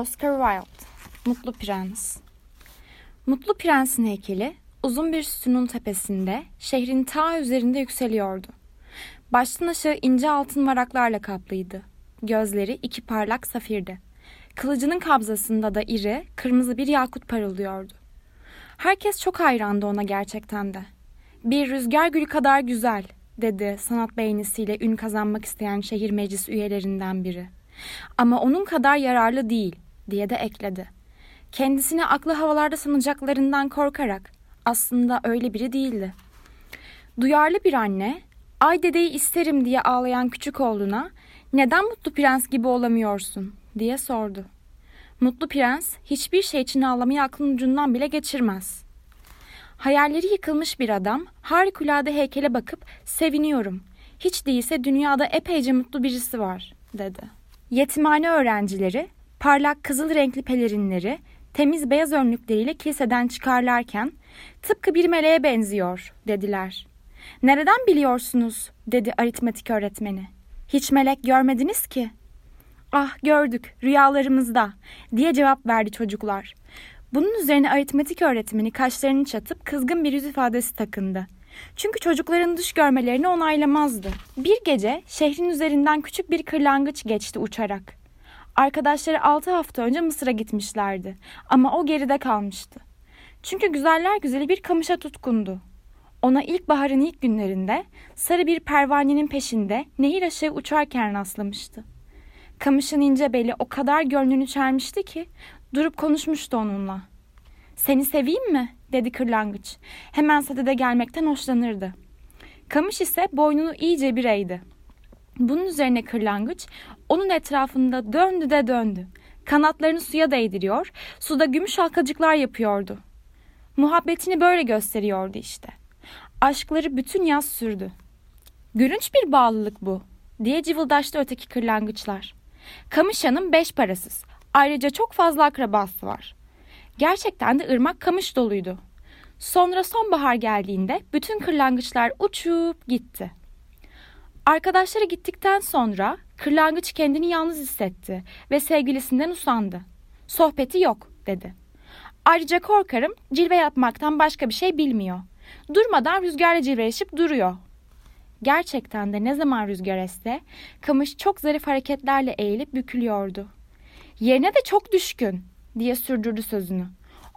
Oscar Wilde Mutlu Prens Mutlu Prens'in heykeli uzun bir sütunun tepesinde şehrin ta üzerinde yükseliyordu. Baştan aşağı ince altın varaklarla kaplıydı. Gözleri iki parlak safirdi. Kılıcının kabzasında da iri, kırmızı bir yakut parıldıyordu. Herkes çok hayrandı ona gerçekten de. Bir rüzgar gülü kadar güzel, dedi sanat beğenisiyle ün kazanmak isteyen şehir meclis üyelerinden biri. Ama onun kadar yararlı değil, diye de ekledi. Kendisini aklı havalarda sanacaklarından korkarak aslında öyle biri değildi. Duyarlı bir anne, ay dedeyi isterim diye ağlayan küçük oğluna neden mutlu prens gibi olamıyorsun diye sordu. Mutlu prens hiçbir şey için ağlamayı aklın ucundan bile geçirmez. Hayalleri yıkılmış bir adam harikulade heykele bakıp seviniyorum. Hiç değilse dünyada epeyce mutlu birisi var dedi. Yetimhane öğrencileri parlak kızıl renkli pelerinleri temiz beyaz önlükleriyle kiliseden çıkarlarken tıpkı bir meleğe benziyor dediler. Nereden biliyorsunuz dedi aritmetik öğretmeni. Hiç melek görmediniz ki. Ah gördük rüyalarımızda diye cevap verdi çocuklar. Bunun üzerine aritmetik öğretmeni kaşlarını çatıp kızgın bir yüz ifadesi takındı. Çünkü çocukların dış görmelerini onaylamazdı. Bir gece şehrin üzerinden küçük bir kırlangıç geçti uçarak. Arkadaşları altı hafta önce Mısır'a gitmişlerdi ama o geride kalmıştı. Çünkü güzeller güzeli bir kamışa tutkundu. Ona ilkbaharın ilk günlerinde sarı bir pervanenin peşinde nehir aşağı uçarken rastlamıştı. Kamışın ince beli o kadar gönlünü çelmişti ki durup konuşmuştu onunla. Seni seveyim mi? dedi kırlangıç. Hemen sadede gelmekten hoşlanırdı. Kamış ise boynunu iyice bir eğdi. Bunun üzerine kırlangıç onun etrafında döndü de döndü. Kanatlarını suya değdiriyor, suda gümüş halkacıklar yapıyordu. Muhabbetini böyle gösteriyordu işte. Aşkları bütün yaz sürdü. Gülünç bir bağlılık bu, diye cıvıldaştı öteki kırlangıçlar. Kamış Hanım beş parasız. Ayrıca çok fazla akrabası var. Gerçekten de ırmak kamış doluydu. Sonra sonbahar geldiğinde bütün kırlangıçlar uçup gitti. Arkadaşları gittikten sonra kırlangıç kendini yalnız hissetti ve sevgilisinden usandı. Sohbeti yok dedi. Ayrıca korkarım cilve yapmaktan başka bir şey bilmiyor. Durmadan rüzgarla cilveleşip duruyor. Gerçekten de ne zaman rüzgar esse kamış çok zarif hareketlerle eğilip bükülüyordu. Yerine de çok düşkün diye sürdürdü sözünü.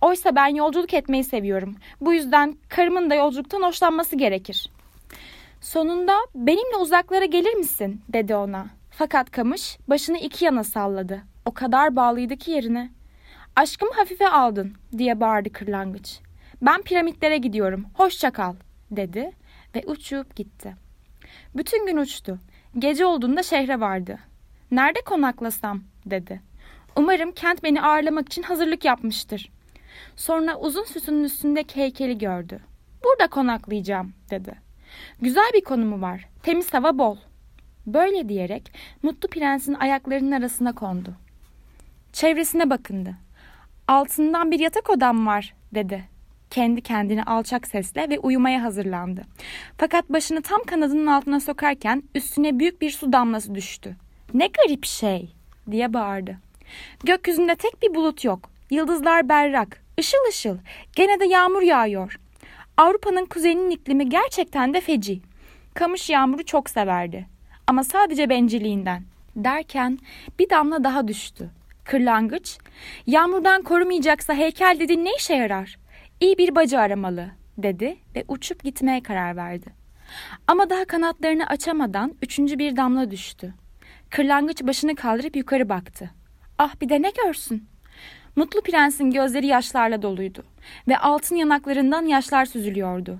Oysa ben yolculuk etmeyi seviyorum. Bu yüzden karımın da yolculuktan hoşlanması gerekir. Sonunda benimle uzaklara gelir misin dedi ona. Fakat kamış başını iki yana salladı. O kadar bağlıydı ki yerine. Aşkımı hafife aldın diye bağırdı kırlangıç. Ben piramitlere gidiyorum. Hoşça kal dedi ve uçup gitti. Bütün gün uçtu. Gece olduğunda şehre vardı. Nerede konaklasam dedi. Umarım kent beni ağırlamak için hazırlık yapmıştır. Sonra uzun sütunun üstündeki heykeli gördü. Burada konaklayacağım dedi. Güzel bir konumu var. Temiz hava bol. Böyle diyerek Mutlu Prens'in ayaklarının arasına kondu. Çevresine bakındı. Altından bir yatak odam var dedi. Kendi kendine alçak sesle ve uyumaya hazırlandı. Fakat başını tam kanadının altına sokarken üstüne büyük bir su damlası düştü. Ne garip şey diye bağırdı. Gökyüzünde tek bir bulut yok. Yıldızlar berrak, ışıl ışıl. Gene de yağmur yağıyor. Avrupa'nın kuzeyinin iklimi gerçekten de feci. Kamış yağmuru çok severdi. Ama sadece bencilliğinden. Derken bir damla daha düştü. Kırlangıç, yağmurdan korumayacaksa heykel dediğin ne işe yarar? İyi bir bacı aramalı, dedi ve uçup gitmeye karar verdi. Ama daha kanatlarını açamadan üçüncü bir damla düştü. Kırlangıç başını kaldırıp yukarı baktı. Ah bir de ne görsün? Mutlu prensin gözleri yaşlarla doluydu ve altın yanaklarından yaşlar süzülüyordu.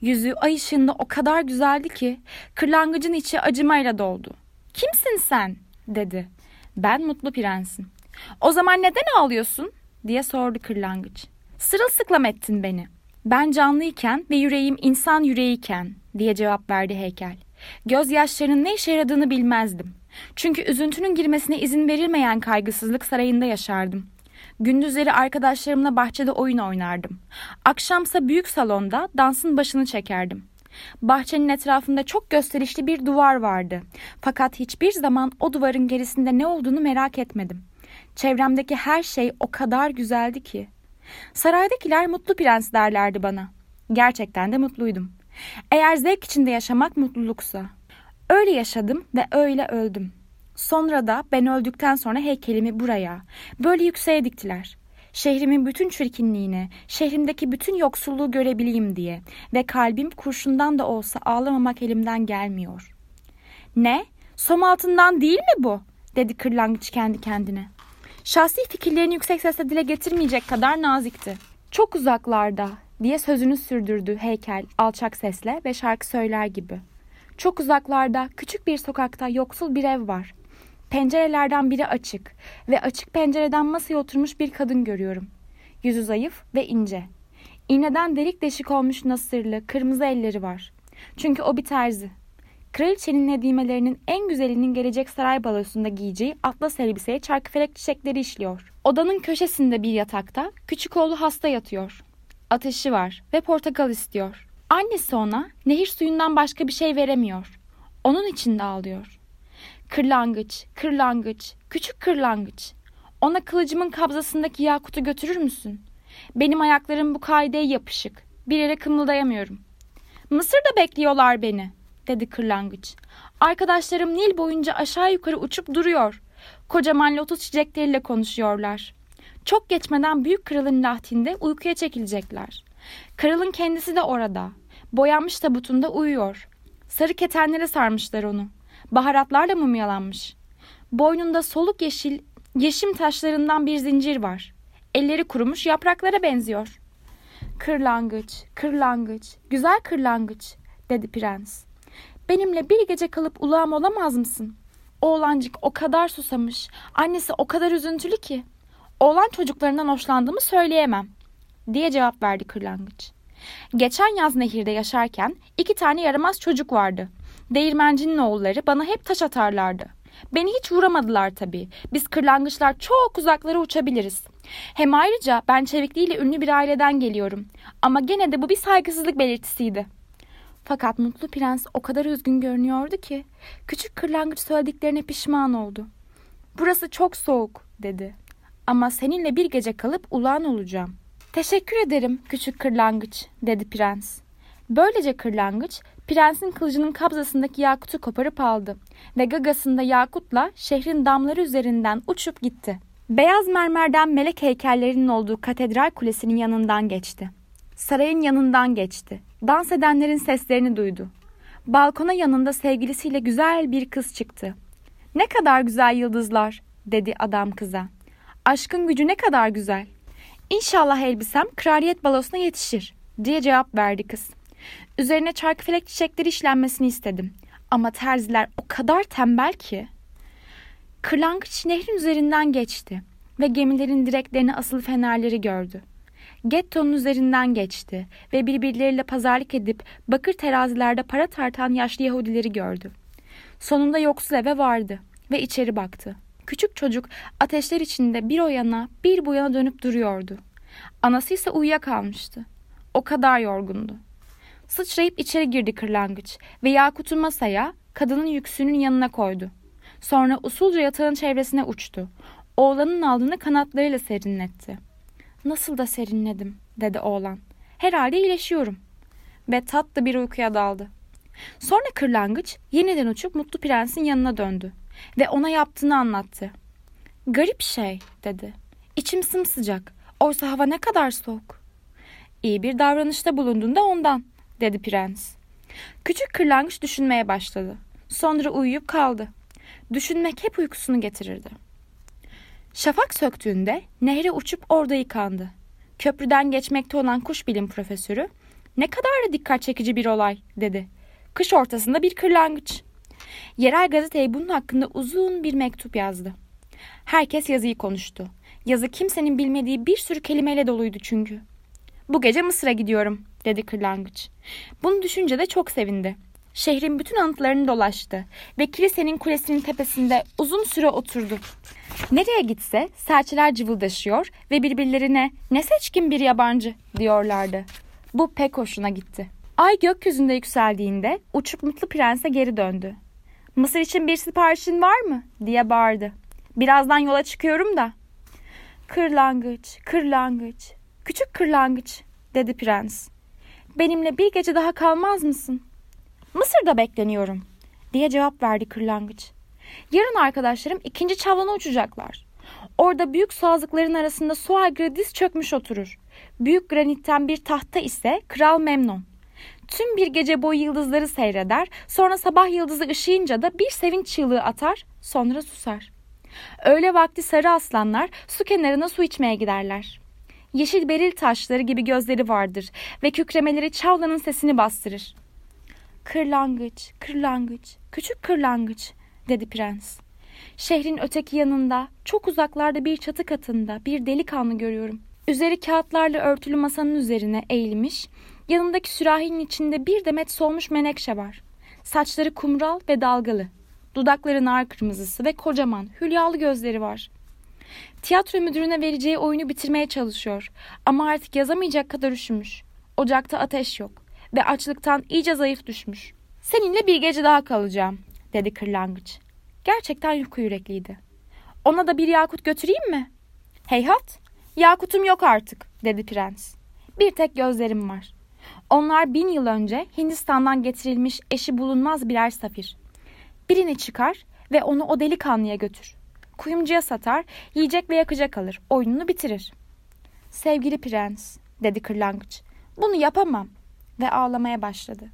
Yüzü ay ışığında o kadar güzeldi ki kırlangıcın içi acımayla doldu. Kimsin sen? dedi. Ben mutlu prensim. O zaman neden ağlıyorsun? diye sordu kırlangıç. Sırılsıklam ettin beni. Ben canlıyken ve yüreğim insan yüreğiyken diye cevap verdi heykel. Gözyaşlarının ne işe yaradığını bilmezdim. Çünkü üzüntünün girmesine izin verilmeyen kaygısızlık sarayında yaşardım. Gündüzleri arkadaşlarımla bahçede oyun oynardım. Akşamsa büyük salonda dansın başını çekerdim. Bahçenin etrafında çok gösterişli bir duvar vardı. Fakat hiçbir zaman o duvarın gerisinde ne olduğunu merak etmedim. Çevremdeki her şey o kadar güzeldi ki. Saraydakiler mutlu prens derlerdi bana. Gerçekten de mutluydum. Eğer zevk içinde yaşamak mutluluksa. Öyle yaşadım ve öyle öldüm. Sonra da ben öldükten sonra heykelimi buraya, böyle yükseğe diktiler. Şehrimin bütün çirkinliğini, şehrimdeki bütün yoksulluğu görebileyim diye ve kalbim kurşundan da olsa ağlamamak elimden gelmiyor. Ne? Som altından değil mi bu? dedi kırlangıç kendi kendine. Şahsi fikirlerini yüksek sesle dile getirmeyecek kadar nazikti. Çok uzaklarda diye sözünü sürdürdü heykel alçak sesle ve şarkı söyler gibi. Çok uzaklarda küçük bir sokakta yoksul bir ev var. Pencerelerden biri açık ve açık pencereden masaya oturmuş bir kadın görüyorum. Yüzü zayıf ve ince. İğneden delik deşik olmuş nasırlı, kırmızı elleri var. Çünkü o bir terzi. Kraliçenin nedimelerinin en güzelinin gelecek saray balosunda giyeceği atlas elbiseye çarkıfelek çiçekleri işliyor. Odanın köşesinde bir yatakta küçük oğlu hasta yatıyor. Ateşi var ve portakal istiyor. Annesi ona nehir suyundan başka bir şey veremiyor. Onun için de ağlıyor. Kırlangıç, kırlangıç, küçük kırlangıç. Ona kılıcımın kabzasındaki yakutu götürür müsün? Benim ayaklarım bu kaideye yapışık. Bir yere kımıldayamıyorum. Mısır'da bekliyorlar beni, dedi kırlangıç. Arkadaşlarım Nil boyunca aşağı yukarı uçup duruyor. Kocaman lotus çiçekleriyle konuşuyorlar. Çok geçmeden büyük kralın lahtinde uykuya çekilecekler. Kralın kendisi de orada. Boyanmış tabutunda uyuyor. Sarı ketenlere sarmışlar onu baharatlarla mumyalanmış. Boynunda soluk yeşil, yeşim taşlarından bir zincir var. Elleri kurumuş yapraklara benziyor. Kırlangıç, kırlangıç, güzel kırlangıç, dedi prens. Benimle bir gece kalıp ulağım olamaz mısın? Oğlancık o kadar susamış, annesi o kadar üzüntülü ki. Oğlan çocuklarından hoşlandığımı söyleyemem, diye cevap verdi kırlangıç. Geçen yaz nehirde yaşarken iki tane yaramaz çocuk vardı. Değirmencinin oğulları bana hep taş atarlardı. Beni hiç vuramadılar tabii. Biz kırlangıçlar çok uzaklara uçabiliriz. Hem ayrıca ben çevikliğiyle ünlü bir aileden geliyorum. Ama gene de bu bir saygısızlık belirtisiydi. Fakat Mutlu Prens o kadar üzgün görünüyordu ki küçük kırlangıç söylediklerine pişman oldu. Burası çok soğuk dedi. Ama seninle bir gece kalıp ulağan olacağım. Teşekkür ederim küçük kırlangıç dedi prens. Böylece kırlangıç prensin kılıcının kabzasındaki yakutu koparıp aldı ve gagasında yakutla şehrin damları üzerinden uçup gitti. Beyaz mermerden melek heykellerinin olduğu katedral kulesinin yanından geçti. Sarayın yanından geçti. Dans edenlerin seslerini duydu. Balkona yanında sevgilisiyle güzel bir kız çıktı. Ne kadar güzel yıldızlar, dedi adam kıza. Aşkın gücü ne kadar güzel. İnşallah elbisem kraliyet balosuna yetişir, diye cevap verdi kız. Üzerine çarkıfelek çiçekleri işlenmesini istedim. Ama terziler o kadar tembel ki. Kırlangıç nehrin üzerinden geçti ve gemilerin direklerine asılı fenerleri gördü. Getto'nun üzerinden geçti ve birbirleriyle pazarlık edip bakır terazilerde para tartan yaşlı Yahudileri gördü. Sonunda yoksul eve vardı ve içeri baktı. Küçük çocuk ateşler içinde bir o yana bir bu yana dönüp duruyordu. Anası ise uyuyakalmıştı. O kadar yorgundu. Sıçrayıp içeri girdi kırlangıç ve Yakut'u masaya kadının yüksünün yanına koydu. Sonra usulca yatağın çevresine uçtu. Oğlanın aldığını kanatlarıyla serinletti. Nasıl da serinledim dedi oğlan. Herhalde iyileşiyorum. Ve tatlı bir uykuya daldı. Sonra kırlangıç yeniden uçup Mutlu Prens'in yanına döndü ve ona yaptığını anlattı. Garip şey dedi. İçim sımsıcak. Oysa hava ne kadar soğuk. İyi bir davranışta bulundun da ondan dedi prens. Küçük kırlangıç düşünmeye başladı. Sonra uyuyup kaldı. Düşünmek hep uykusunu getirirdi. Şafak söktüğünde nehre uçup orada yıkandı. Köprüden geçmekte olan kuş bilim profesörü ne kadar da dikkat çekici bir olay dedi. Kış ortasında bir kırlangıç. Yerel gazeteye bunun hakkında uzun bir mektup yazdı. Herkes yazıyı konuştu. Yazı kimsenin bilmediği bir sürü kelimeyle doluydu çünkü. Bu gece Mısır'a gidiyorum dedi kırlangıç. Bunu düşünce de çok sevindi. Şehrin bütün anıtlarını dolaştı ve kilisenin kulesinin tepesinde uzun süre oturdu. Nereye gitse serçeler cıvıldaşıyor ve birbirlerine ne seçkin bir yabancı diyorlardı. Bu pek hoşuna gitti. Ay gökyüzünde yükseldiğinde uçup Mutlu Prens'e geri döndü. Mısır için bir siparişin var mı diye bağırdı. Birazdan yola çıkıyorum da Kırlangıç, kırlangıç, küçük kırlangıç dedi prens. Benimle bir gece daha kalmaz mısın? Mısır'da bekleniyorum diye cevap verdi kırlangıç. Yarın arkadaşlarım ikinci çavlana uçacaklar. Orada büyük sazlıkların arasında su aygırı çökmüş oturur. Büyük granitten bir tahta ise Kral Memnon. Tüm bir gece boyu yıldızları seyreder, sonra sabah yıldızı ışıyınca da bir sevinç çığlığı atar, sonra susar. Öğle vakti sarı aslanlar su kenarına su içmeye giderler. Yeşil beril taşları gibi gözleri vardır ve kükremeleri çavlanın sesini bastırır. Kırlangıç, kırlangıç, küçük kırlangıç, dedi prens. Şehrin öteki yanında, çok uzaklarda bir çatı katında bir delikanlı görüyorum. Üzeri kağıtlarla örtülü masanın üzerine eğilmiş, yanındaki sürahinin içinde bir demet solmuş menekşe var. Saçları kumral ve dalgalı. Dudakları nar kırmızısı ve kocaman, hülyalı gözleri var. Tiyatro müdürüne vereceği oyunu bitirmeye çalışıyor ama artık yazamayacak kadar üşümüş. Ocakta ateş yok ve açlıktan iyice zayıf düşmüş. Seninle bir gece daha kalacağım, dedi kırlangıç. Gerçekten yufka yürekliydi. Ona da bir yakut götüreyim mi? Heyhat, yakutum yok artık, dedi prens. Bir tek gözlerim var. Onlar bin yıl önce Hindistan'dan getirilmiş eşi bulunmaz birer safir. Birini çıkar ve onu o delikanlıya götür. Kuyumcuya satar, yiyecek ve yakacak alır. Oyununu bitirir. Sevgili prens, dedi kırlangıç. Bunu yapamam. Ve ağlamaya başladı.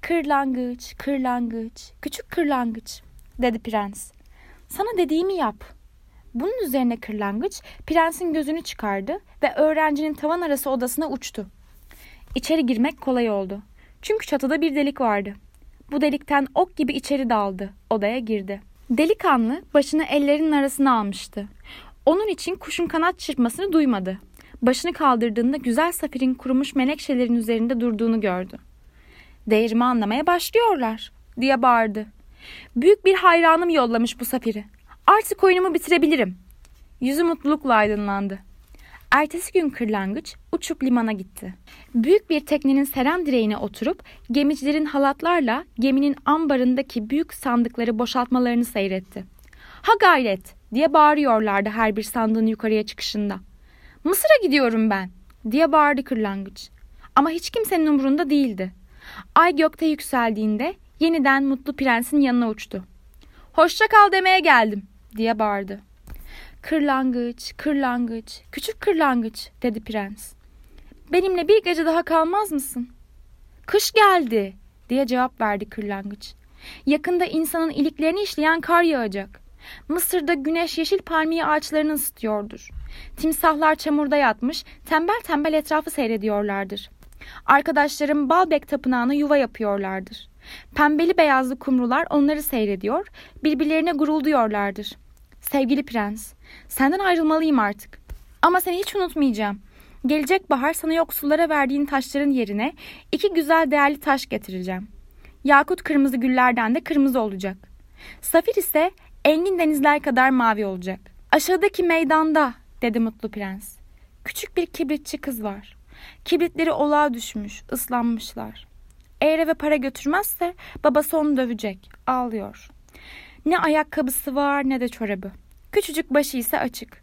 Kırlangıç, kırlangıç, küçük kırlangıç, dedi prens. Sana dediğimi yap. Bunun üzerine kırlangıç prensin gözünü çıkardı ve öğrencinin tavan arası odasına uçtu. İçeri girmek kolay oldu. Çünkü çatıda bir delik vardı. Bu delikten ok gibi içeri daldı. Odaya girdi. Delikanlı başını ellerinin arasına almıştı. Onun için kuşun kanat çırpmasını duymadı. Başını kaldırdığında güzel safirin kurumuş menekşelerin üzerinde durduğunu gördü. Değerimi anlamaya başlıyorlar diye bağırdı. Büyük bir hayranım yollamış bu safiri. Artık oyunumu bitirebilirim. Yüzü mutlulukla aydınlandı. Ertesi gün kırlangıç uçup limana gitti. Büyük bir teknenin seren direğine oturup gemicilerin halatlarla geminin ambarındaki büyük sandıkları boşaltmalarını seyretti. Ha gayret diye bağırıyorlardı her bir sandığın yukarıya çıkışında. Mısır'a gidiyorum ben diye bağırdı kırlangıç. Ama hiç kimsenin umurunda değildi. Ay gökte yükseldiğinde yeniden mutlu prensin yanına uçtu. Hoşça kal demeye geldim diye bağırdı. Kırlangıç, kırlangıç, küçük kırlangıç dedi prens. Benimle bir gece daha kalmaz mısın? Kış geldi diye cevap verdi kırlangıç. Yakında insanın iliklerini işleyen kar yağacak. Mısır'da güneş yeşil palmiye ağaçlarını ısıtıyordur. Timsahlar çamurda yatmış, tembel tembel etrafı seyrediyorlardır. Arkadaşlarım Balbek tapınağına yuva yapıyorlardır. Pembeli beyazlı kumrular onları seyrediyor, birbirlerine gurulduyorlardır. Sevgili prens, senden ayrılmalıyım artık. Ama seni hiç unutmayacağım. Gelecek bahar sana yoksullara verdiğin taşların yerine iki güzel değerli taş getireceğim. Yakut kırmızı güllerden de kırmızı olacak. Safir ise engin denizler kadar mavi olacak. Aşağıdaki meydanda dedi mutlu prens. Küçük bir kibritçi kız var. Kibritleri olağa düşmüş, ıslanmışlar. Eğer eve para götürmezse babası onu dövecek. Ağlıyor. Ne ayakkabısı var ne de çorabı. Küçücük başı ise açık.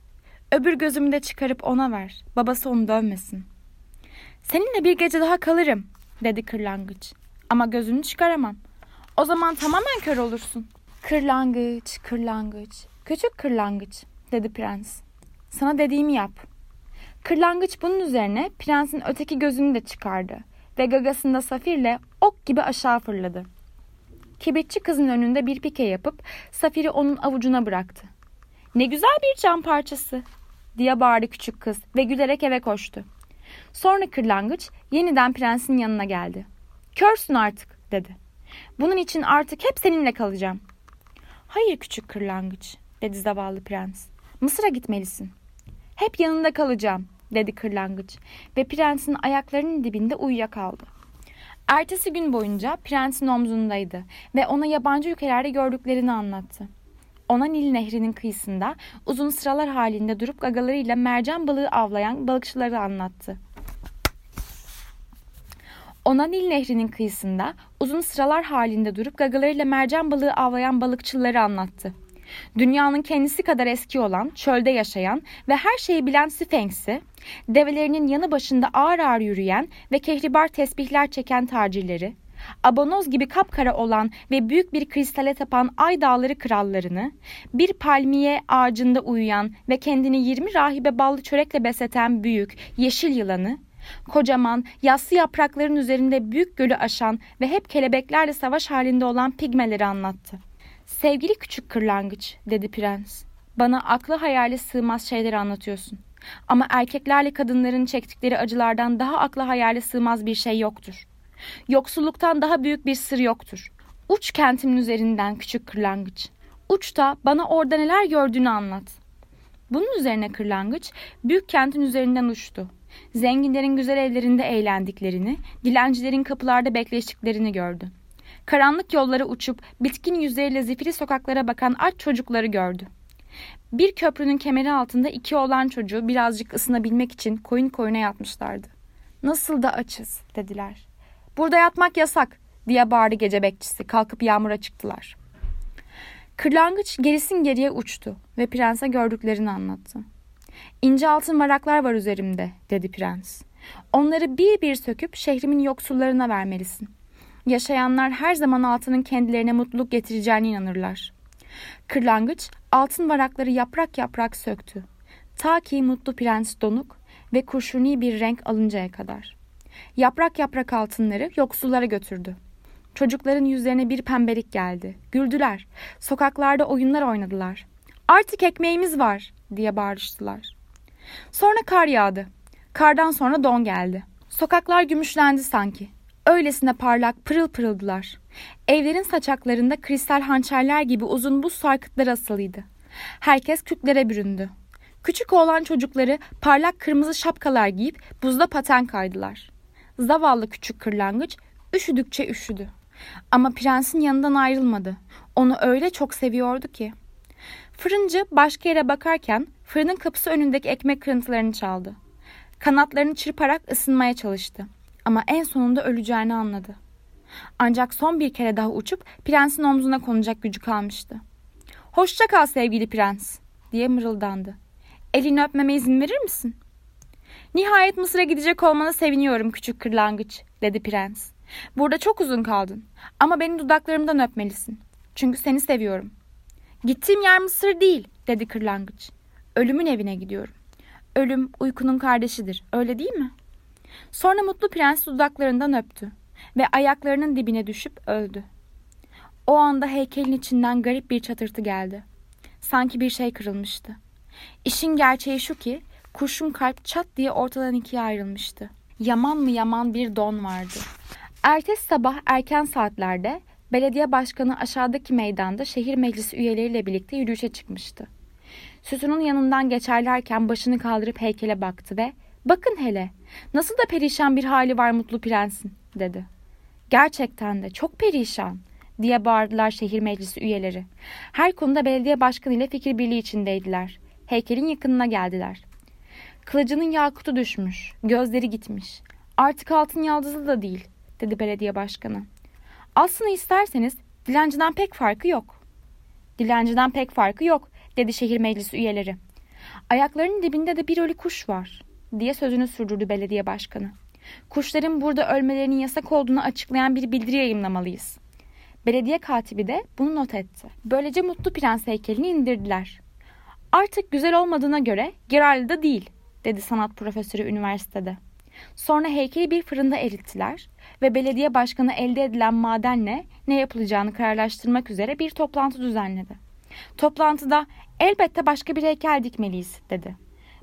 Öbür gözümü de çıkarıp ona ver. Babası onu dövmesin. Seninle bir gece daha kalırım dedi kırlangıç. Ama gözünü çıkaramam. O zaman tamamen kör olursun. Kırlangıç, kırlangıç, küçük kırlangıç dedi prens. Sana dediğimi yap. Kırlangıç bunun üzerine prensin öteki gözünü de çıkardı ve gagasında safirle ok gibi aşağı fırladı. Kibritçi kızın önünde bir pike yapıp Safir'i onun avucuna bıraktı. Ne güzel bir cam parçası diye bağırdı küçük kız ve gülerek eve koştu. Sonra kırlangıç yeniden prensin yanına geldi. Körsün artık dedi. Bunun için artık hep seninle kalacağım. Hayır küçük kırlangıç dedi zavallı prens. Mısır'a gitmelisin. Hep yanında kalacağım dedi kırlangıç ve prensin ayaklarının dibinde uyuyakaldı. Ertesi gün boyunca prensin omzundaydı ve ona yabancı ülkelerde gördüklerini anlattı. Ona Nil Nehri'nin kıyısında uzun sıralar halinde durup gagalarıyla mercan balığı avlayan balıkçıları anlattı. Ona Nil Nehri'nin kıyısında uzun sıralar halinde durup gagalarıyla mercan balığı avlayan balıkçıları anlattı. Dünyanın kendisi kadar eski olan, çölde yaşayan ve her şeyi bilen Sphinx'i, develerinin yanı başında ağır ağır yürüyen ve kehribar tesbihler çeken tacirleri, abonoz gibi kapkara olan ve büyük bir kristale tapan ay dağları krallarını, bir palmiye ağacında uyuyan ve kendini 20 rahibe ballı çörekle besleten büyük, yeşil yılanı, kocaman, yassı yaprakların üzerinde büyük gölü aşan ve hep kelebeklerle savaş halinde olan pigmeleri anlattı. Sevgili küçük kırlangıç, dedi prens. Bana aklı hayali sığmaz şeyleri anlatıyorsun. Ama erkeklerle kadınların çektikleri acılardan daha akla hayali sığmaz bir şey yoktur. Yoksulluktan daha büyük bir sır yoktur. Uç kentimin üzerinden küçük kırlangıç. Uç da bana orada neler gördüğünü anlat. Bunun üzerine kırlangıç büyük kentin üzerinden uçtu. Zenginlerin güzel evlerinde eğlendiklerini, dilencilerin kapılarda bekleştiklerini gördü. Karanlık yollara uçup bitkin yüzleriyle zifiri sokaklara bakan aç çocukları gördü. Bir köprünün kemeri altında iki olan çocuğu birazcık ısınabilmek için koyun koyuna yatmışlardı. Nasıl da açız dediler. Burada yatmak yasak diye bağırdı gece bekçisi kalkıp yağmura çıktılar. Kırlangıç gerisin geriye uçtu ve prense gördüklerini anlattı. İnce altın varaklar var üzerimde dedi prens. Onları bir bir söküp şehrimin yoksullarına vermelisin. Yaşayanlar her zaman altının kendilerine mutluluk getireceğine inanırlar. Kırlangıç altın varakları yaprak yaprak söktü. Ta ki mutlu prens donuk ve kurşuni bir renk alıncaya kadar. Yaprak yaprak altınları yoksullara götürdü. Çocukların yüzlerine bir pembelik geldi. Güldüler. Sokaklarda oyunlar oynadılar. Artık ekmeğimiz var diye bağırıştılar. Sonra kar yağdı. Kardan sonra don geldi. Sokaklar gümüşlendi sanki. Öylesine parlak pırıl pırıldılar. Evlerin saçaklarında kristal hançerler gibi uzun buz sarkıtları asılıydı. Herkes kütlere büründü. Küçük oğlan çocukları parlak kırmızı şapkalar giyip buzda paten kaydılar. Zavallı küçük kırlangıç üşüdükçe üşüdü. Ama prensin yanından ayrılmadı. Onu öyle çok seviyordu ki. Fırıncı başka yere bakarken fırının kapısı önündeki ekmek kırıntılarını çaldı. Kanatlarını çırparak ısınmaya çalıştı. Ama en sonunda öleceğini anladı. Ancak son bir kere daha uçup prensin omzuna konacak gücü kalmıştı. Hoşça kal sevgili prens diye mırıldandı. Elini öpmeme izin verir misin? Nihayet Mısır'a gidecek olmana seviniyorum küçük kırlangıç dedi prens. Burada çok uzun kaldın ama beni dudaklarımdan öpmelisin. Çünkü seni seviyorum. Gittiğim yer Mısır değil dedi kırlangıç. Ölümün evine gidiyorum. Ölüm uykunun kardeşidir öyle değil mi? Sonra mutlu prens dudaklarından öptü ve ayaklarının dibine düşüp öldü. O anda heykelin içinden garip bir çatırtı geldi. Sanki bir şey kırılmıştı. İşin gerçeği şu ki kurşun kalp çat diye ortadan ikiye ayrılmıştı. Yaman mı yaman bir don vardı. Ertesi sabah erken saatlerde belediye başkanı aşağıdaki meydanda şehir meclisi üyeleriyle birlikte yürüyüşe çıkmıştı. Sütunun yanından geçerlerken başını kaldırıp heykele baktı ve ''Bakın hele nasıl da perişan bir hali var mutlu prensin'' dedi. ''Gerçekten de çok perişan.'' diye bağırdılar şehir meclisi üyeleri. Her konuda belediye başkanı ile fikir birliği içindeydiler. Heykelin yakınına geldiler. Kılıcının yakutu düşmüş, gözleri gitmiş. Artık altın yaldızı da değil, dedi belediye başkanı. Aslında isterseniz dilenciden pek farkı yok. Dilenciden pek farkı yok, dedi şehir meclisi üyeleri. Ayaklarının dibinde de bir ölü kuş var, diye sözünü sürdürdü belediye başkanı. Kuşların burada ölmelerinin yasak olduğunu açıklayan bir bildiri yayınlamalıyız. Belediye katibi de bunu not etti. Böylece Mutlu Prens heykelini indirdiler. Artık güzel olmadığına göre Geralda değil, dedi sanat profesörü üniversitede. Sonra heykeli bir fırında erittiler ve belediye başkanı elde edilen madenle ne yapılacağını kararlaştırmak üzere bir toplantı düzenledi. Toplantıda elbette başka bir heykel dikmeliyiz dedi.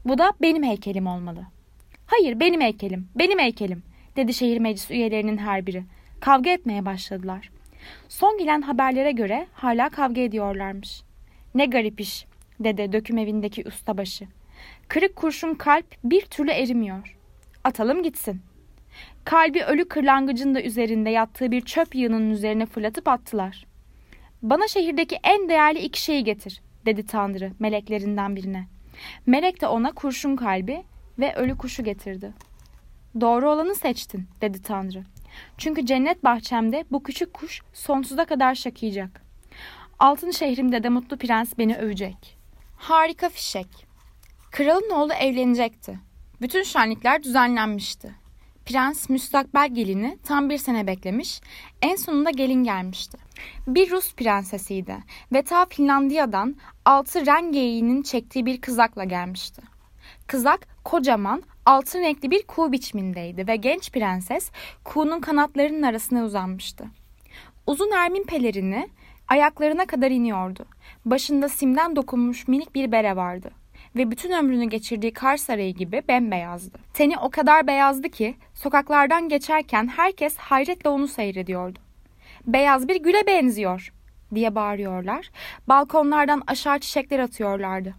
Bu da benim heykelim olmalı. Hayır benim heykelim, benim heykelim dedi şehir meclis üyelerinin her biri. Kavga etmeye başladılar. Son gelen haberlere göre hala kavga ediyorlarmış. Ne garip iş dedi döküm evindeki ustabaşı. Kırık kurşun kalp bir türlü erimiyor. Atalım gitsin. Kalbi ölü kırlangıcın da üzerinde yattığı bir çöp yığının üzerine fırlatıp attılar. Bana şehirdeki en değerli iki şeyi getir, dedi Tanrı meleklerinden birine. Melek de ona kurşun kalbi ve ölü kuşu getirdi. Doğru olanı seçtin, dedi Tanrı. Çünkü cennet bahçemde bu küçük kuş sonsuza kadar şakıyacak. altın şehrimde de mutlu prens beni övecek. Harika fişek. Kralın oğlu evlenecekti. Bütün şenlikler düzenlenmişti. Prens müstakbel gelini tam bir sene beklemiş, en sonunda gelin gelmişti. Bir Rus prensesiydi ve ta Finlandiya'dan altı ren çektiği bir kızakla gelmişti. Kızak kocaman, altın renkli bir kuğu biçimindeydi ve genç prenses kuğunun kanatlarının arasına uzanmıştı. Uzun ermin pelerini ayaklarına kadar iniyordu. Başında simden dokunmuş minik bir bere vardı ve bütün ömrünü geçirdiği kar sarayı gibi bembeyazdı. Teni o kadar beyazdı ki sokaklardan geçerken herkes hayretle onu seyrediyordu. Beyaz bir güle benziyor diye bağırıyorlar. Balkonlardan aşağı çiçekler atıyorlardı.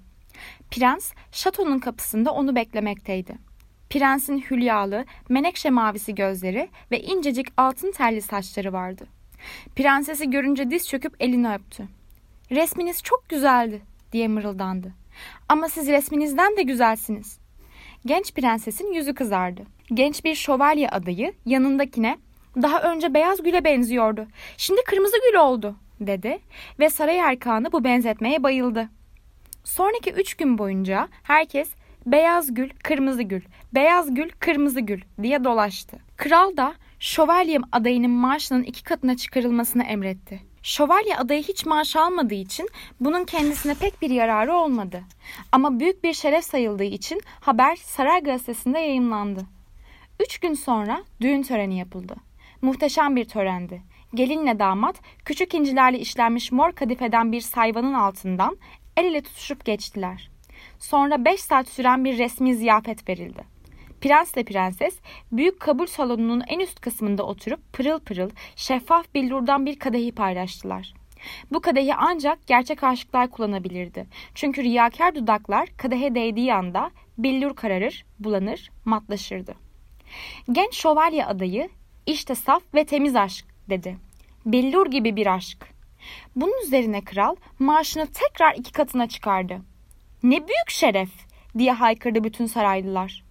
Prens şatonun kapısında onu beklemekteydi. Prensin hülyalı, menekşe mavisi gözleri ve incecik altın telli saçları vardı. Prensesi görünce diz çöküp elini öptü. Resminiz çok güzeldi diye mırıldandı. Ama siz resminizden de güzelsiniz. Genç prensesin yüzü kızardı. Genç bir şövalye adayı yanındakine daha önce beyaz güle benziyordu. Şimdi kırmızı gül oldu dedi ve saray erkanı bu benzetmeye bayıldı. Sonraki üç gün boyunca herkes beyaz gül, kırmızı gül, beyaz gül, kırmızı gül diye dolaştı. Kral da şövalye adayının maaşının iki katına çıkarılmasını emretti. Şövalye adayı hiç maaş almadığı için bunun kendisine pek bir yararı olmadı. Ama büyük bir şeref sayıldığı için haber saray gazetesinde yayınlandı. Üç gün sonra düğün töreni yapıldı. Muhteşem bir törendi. Gelinle damat küçük incilerle işlenmiş mor kadifeden bir sayvanın altından el ele tutuşup geçtiler. Sonra beş saat süren bir resmi ziyafet verildi. Prensle prenses büyük kabul salonunun en üst kısmında oturup pırıl pırıl şeffaf billurdan bir kadehi paylaştılar. Bu kadehi ancak gerçek aşıklar kullanabilirdi. Çünkü riyakar dudaklar kadehe değdiği anda billur kararır, bulanır, matlaşırdı. Genç şövalye adayı işte saf ve temiz aşk dedi. Billur gibi bir aşk. Bunun üzerine kral maaşını tekrar iki katına çıkardı. Ne büyük şeref diye haykırdı bütün saraylılar.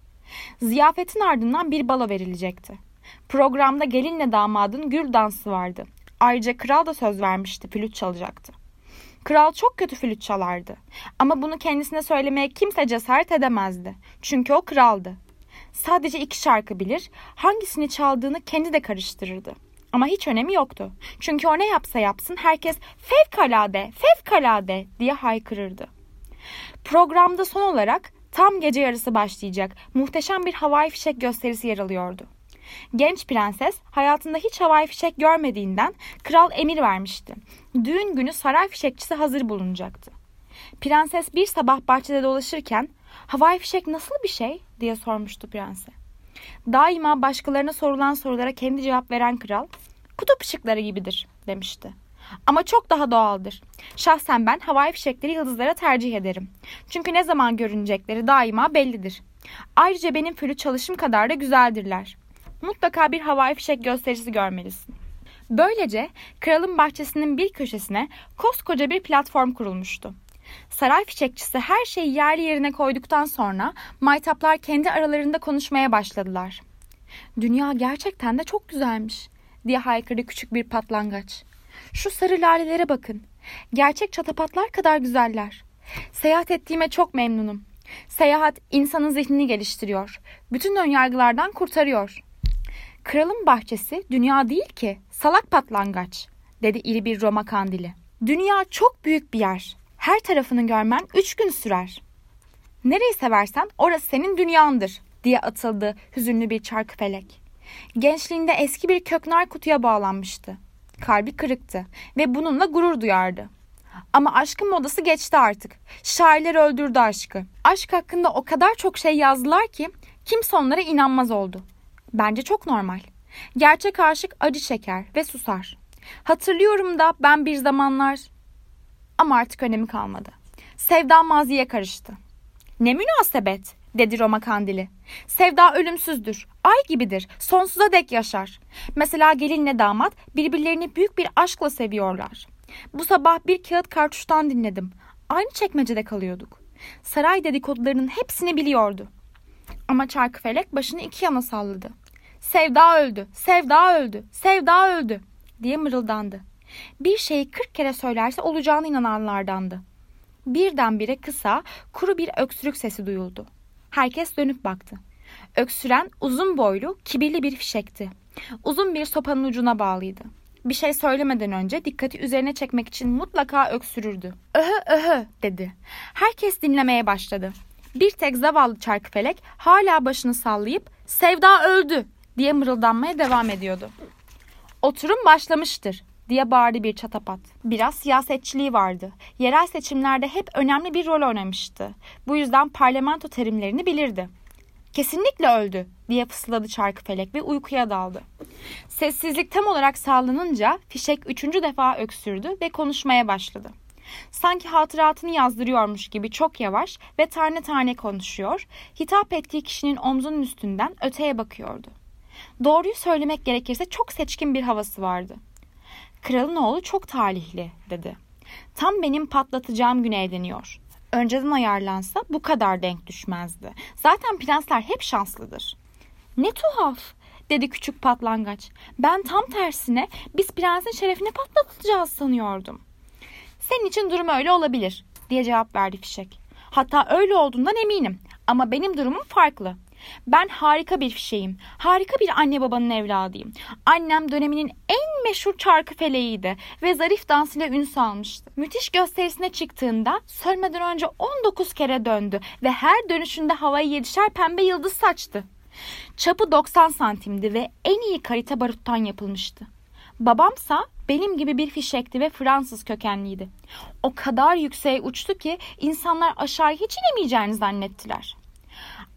Ziyafetin ardından bir balo verilecekti. Programda gelinle damadın gül dansı vardı. Ayrıca kral da söz vermişti flüt çalacaktı. Kral çok kötü flüt çalardı. Ama bunu kendisine söylemeye kimse cesaret edemezdi. Çünkü o kraldı. Sadece iki şarkı bilir, hangisini çaldığını kendi de karıştırırdı. Ama hiç önemi yoktu. Çünkü o ne yapsa yapsın herkes fevkalade, fevkalade diye haykırırdı. Programda son olarak Tam gece yarısı başlayacak muhteşem bir havai fişek gösterisi yer alıyordu. Genç prenses hayatında hiç havai fişek görmediğinden kral emir vermişti. Düğün günü saray fişekçisi hazır bulunacaktı. Prenses bir sabah bahçede dolaşırken havai fişek nasıl bir şey diye sormuştu prense. Daima başkalarına sorulan sorulara kendi cevap veren kral kutup ışıkları gibidir demişti. Ama çok daha doğaldır. Şahsen ben havai fişekleri yıldızlara tercih ederim. Çünkü ne zaman görünecekleri daima bellidir. Ayrıca benim flüt çalışım kadar da güzeldirler. Mutlaka bir havai fişek gösterisi görmelisin. Böylece kralın bahçesinin bir köşesine koskoca bir platform kurulmuştu. Saray fişekçisi her şeyi yerli yerine koyduktan sonra maytaplar kendi aralarında konuşmaya başladılar. Dünya gerçekten de çok güzelmiş diye haykırdı küçük bir patlangaç. Şu sarı lalelere bakın. Gerçek çatapatlar kadar güzeller. Seyahat ettiğime çok memnunum. Seyahat insanın zihnini geliştiriyor. Bütün önyargılardan kurtarıyor. Kralın bahçesi dünya değil ki, salak patlangaç, dedi iri bir Roma kandili. Dünya çok büyük bir yer. Her tarafını görmen üç gün sürer. Nereyi seversen orası senin dünyandır, diye atıldı hüzünlü bir çarkı felek. Gençliğinde eski bir köknar kutuya bağlanmıştı kalbi kırıktı ve bununla gurur duyardı. Ama aşkın modası geçti artık. Şairler öldürdü aşkı. Aşk hakkında o kadar çok şey yazdılar ki kimse onlara inanmaz oldu. Bence çok normal. Gerçek aşık acı çeker ve susar. Hatırlıyorum da ben bir zamanlar ama artık önemi kalmadı. Sevda maziye karıştı. Ne münasebet dedi Roma Kandili. Sevda ölümsüzdür, ay gibidir, sonsuza dek yaşar. Mesela gelinle damat birbirlerini büyük bir aşkla seviyorlar. Bu sabah bir kağıt kartuştan dinledim. Aynı çekmecede kalıyorduk. Saray dedikodularının hepsini biliyordu. Ama Çarkıfelek başını iki yana salladı. Sevda öldü, Sevda öldü, Sevda öldü diye mırıldandı. Bir şeyi kırk kere söylerse olacağına inananlardandı. Birdenbire kısa, kuru bir öksürük sesi duyuldu. Herkes dönüp baktı. Öksüren uzun boylu, kibirli bir fişekti. Uzun bir sopanın ucuna bağlıydı. Bir şey söylemeden önce dikkati üzerine çekmek için mutlaka öksürürdü. Öhö öhö dedi. Herkes dinlemeye başladı. Bir tek zavallı çarkıfelek hala başını sallayıp Sevda öldü diye mırıldanmaya devam ediyordu. Oturum başlamıştır diye bağırdı bir çatapat. Biraz siyasetçiliği vardı. Yerel seçimlerde hep önemli bir rol oynamıştı. Bu yüzden parlamento terimlerini bilirdi. Kesinlikle öldü diye fısıldadı Çarkıfelek ve uykuya daldı. Sessizlik tam olarak sağlanınca fişek üçüncü defa öksürdü ve konuşmaya başladı. Sanki hatıratını yazdırıyormuş gibi çok yavaş ve tane tane konuşuyor, hitap ettiği kişinin omzunun üstünden öteye bakıyordu. Doğruyu söylemek gerekirse çok seçkin bir havası vardı. Kralın oğlu çok talihli dedi. Tam benim patlatacağım güne ediniyor. Önceden ayarlansa bu kadar denk düşmezdi. Zaten prensler hep şanslıdır. Ne tuhaf dedi küçük patlangaç. Ben tam tersine biz prensin şerefini patlatacağız sanıyordum. Senin için durum öyle olabilir diye cevap verdi fişek. Hatta öyle olduğundan eminim ama benim durumum farklı. Ben harika bir fişeğim. Harika bir anne babanın evladıyım. Annem döneminin en meşhur çarkı feleğiydi ve zarif dansıyla ün salmıştı. Müthiş gösterisine çıktığında sölmeden önce 19 kere döndü ve her dönüşünde havayı yedişer pembe yıldız saçtı. Çapı 90 santimdi ve en iyi karite baruttan yapılmıştı. Babamsa benim gibi bir fişekti ve Fransız kökenliydi. O kadar yükseğe uçtu ki insanlar aşağı hiç inemeyeceğini zannettiler.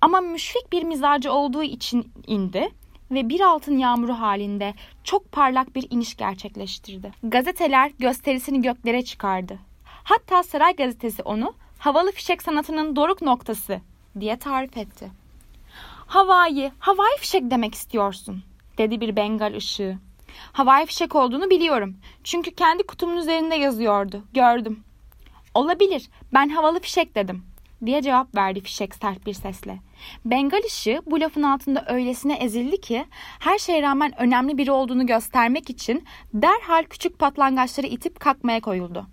Ama müşfik bir mizacı olduğu için indi ve bir altın yağmuru halinde çok parlak bir iniş gerçekleştirdi. Gazeteler gösterisini göklere çıkardı. Hatta Saray Gazetesi onu havalı fişek sanatının doruk noktası diye tarif etti. Havai, havai fişek demek istiyorsun, dedi bir bengal ışığı. Havai fişek olduğunu biliyorum. Çünkü kendi kutumun üzerinde yazıyordu. Gördüm. Olabilir. Ben havalı fişek dedim diye cevap verdi fişek sert bir sesle. Bengal ışığı bu lafın altında öylesine ezildi ki her şeye rağmen önemli biri olduğunu göstermek için derhal küçük patlangaçları itip kalkmaya koyuldu.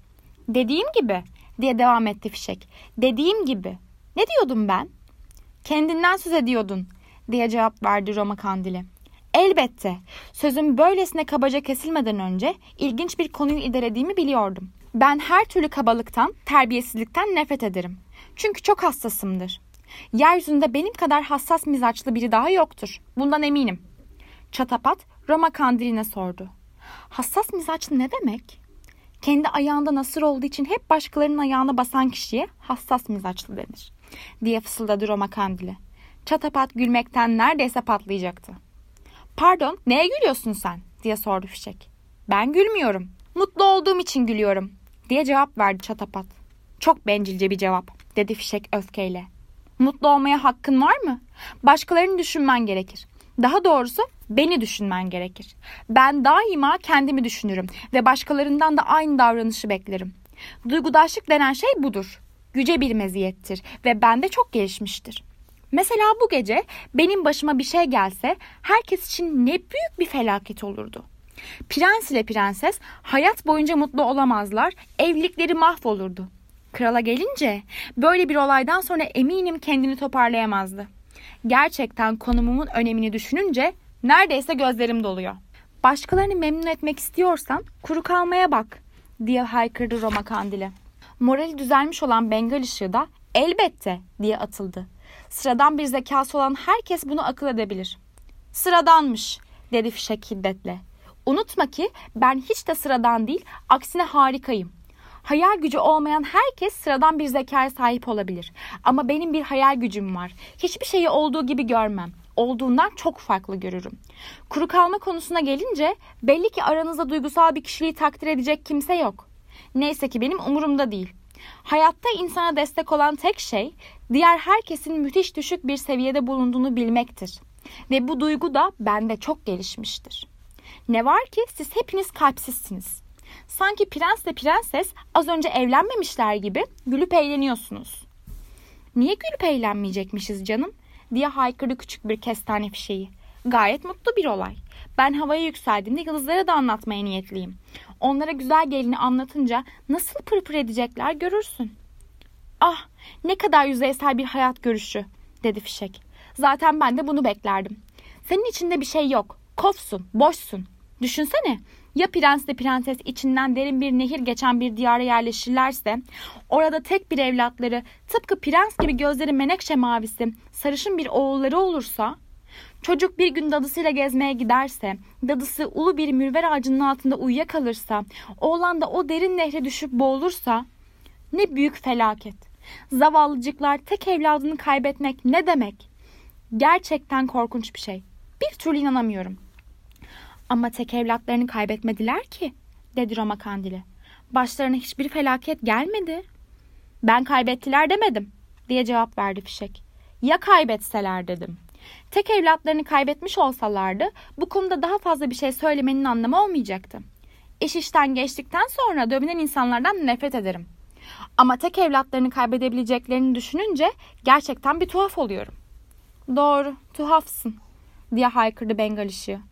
Dediğim gibi diye devam etti fişek. Dediğim gibi. Ne diyordum ben? Kendinden söz ediyordun diye cevap verdi Roma Kandili. Elbette. Sözüm böylesine kabaca kesilmeden önce ilginç bir konuyu idarediğimi biliyordum. Ben her türlü kabalıktan, terbiyesizlikten nefret ederim. Çünkü çok hassasımdır. Yeryüzünde benim kadar hassas mizaçlı biri daha yoktur. Bundan eminim. Çatapat Roma kandiline sordu. Hassas mizaçlı ne demek? Kendi ayağında nasır olduğu için hep başkalarının ayağına basan kişiye hassas mizaçlı denir. Diye fısıldadı Roma kandili. Çatapat gülmekten neredeyse patlayacaktı. Pardon neye gülüyorsun sen diye sordu fişek. Ben gülmüyorum. Mutlu olduğum için gülüyorum diye cevap verdi çatapat. Çok bencilce bir cevap dedi fişek öfkeyle. Mutlu olmaya hakkın var mı? Başkalarını düşünmen gerekir. Daha doğrusu beni düşünmen gerekir. Ben daima kendimi düşünürüm ve başkalarından da aynı davranışı beklerim. Duygudaşlık denen şey budur. Yüce bir meziyettir ve bende çok gelişmiştir. Mesela bu gece benim başıma bir şey gelse herkes için ne büyük bir felaket olurdu. Prens ile prenses hayat boyunca mutlu olamazlar, evlilikleri mahvolurdu. Krala gelince böyle bir olaydan sonra eminim kendini toparlayamazdı. Gerçekten konumumun önemini düşününce neredeyse gözlerim doluyor. Başkalarını memnun etmek istiyorsan kuru kalmaya bak diye haykırdı Roma Kandili. Morali düzelmiş olan Bengal ışığı da elbette diye atıldı. Sıradan bir zekası olan herkes bunu akıl edebilir. Sıradanmış dedi fişek hiddetle. Unutma ki ben hiç de sıradan değil aksine harikayım. Hayal gücü olmayan herkes sıradan bir zekaya sahip olabilir. Ama benim bir hayal gücüm var. Hiçbir şeyi olduğu gibi görmem. Olduğundan çok farklı görürüm. Kuru kalma konusuna gelince belli ki aranızda duygusal bir kişiliği takdir edecek kimse yok. Neyse ki benim umurumda değil. Hayatta insana destek olan tek şey diğer herkesin müthiş düşük bir seviyede bulunduğunu bilmektir. Ve bu duygu da bende çok gelişmiştir. Ne var ki siz hepiniz kalpsizsiniz. Sanki prensle prenses az önce evlenmemişler gibi gülüp eğleniyorsunuz. Niye gülüp eğlenmeyecekmişiz canım? diye haykırdı küçük bir kestane fişeği. Gayet mutlu bir olay. Ben havaya yükseldiğimde yıldızlara da anlatmaya niyetliyim. Onlara güzel gelini anlatınca nasıl pırpır edecekler görürsün. Ah ne kadar yüzeysel bir hayat görüşü dedi Fişek. Zaten ben de bunu beklerdim. Senin içinde bir şey yok. Kofsun, boşsun. Düşünsene ya prensle prenses içinden derin bir nehir geçen bir diyara yerleşirlerse, orada tek bir evlatları, tıpkı prens gibi gözleri menekşe mavisi, sarışın bir oğulları olursa, çocuk bir gün dadısıyla gezmeye giderse, dadısı ulu bir mürver ağacının altında uyuyakalırsa, oğlan da o derin nehre düşüp boğulursa, ne büyük felaket. Zavallıcıklar tek evladını kaybetmek ne demek? Gerçekten korkunç bir şey. Bir türlü inanamıyorum. Ama tek evlatlarını kaybetmediler ki, dedi Roma Kandili. Başlarına hiçbir felaket gelmedi. Ben kaybettiler demedim, diye cevap verdi Fişek. Ya kaybetseler dedim. Tek evlatlarını kaybetmiş olsalardı bu konuda daha fazla bir şey söylemenin anlamı olmayacaktı. İş işten geçtikten sonra dövünen insanlardan nefret ederim. Ama tek evlatlarını kaybedebileceklerini düşününce gerçekten bir tuhaf oluyorum. Doğru, tuhafsın, diye haykırdı Bengal ışığı.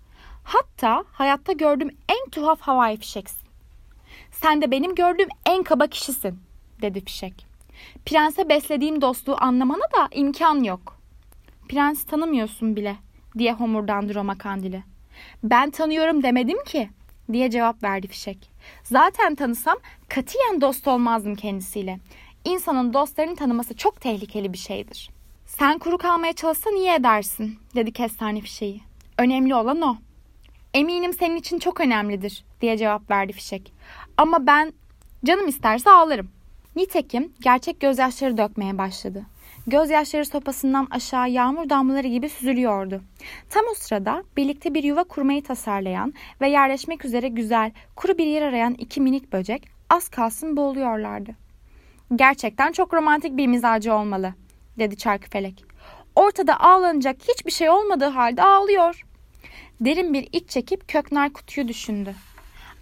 Hatta hayatta gördüğüm en tuhaf havai fişeksin. Sen de benim gördüğüm en kaba kişisin, dedi fişek. Prense beslediğim dostluğu anlamana da imkan yok. Prens tanımıyorsun bile, diye homurdandı Roma Kandili. Ben tanıyorum demedim ki, diye cevap verdi fişek. Zaten tanısam katiyen dost olmazdım kendisiyle. İnsanın dostlarını tanıması çok tehlikeli bir şeydir. Sen kuru kalmaya çalışsan iyi edersin, dedi kestane fişeği. Önemli olan o. Eminim senin için çok önemlidir diye cevap verdi Fişek. Ama ben canım isterse ağlarım. Nitekim gerçek gözyaşları dökmeye başladı. Gözyaşları sopasından aşağı yağmur damlaları gibi süzülüyordu. Tam o sırada birlikte bir yuva kurmayı tasarlayan ve yerleşmek üzere güzel, kuru bir yer arayan iki minik böcek az kalsın boğuluyorlardı. Gerçekten çok romantik bir mizacı olmalı, dedi Çarkıfelek. Ortada ağlanacak hiçbir şey olmadığı halde ağlıyor. Derin bir iç çekip köknar kutuyu düşündü.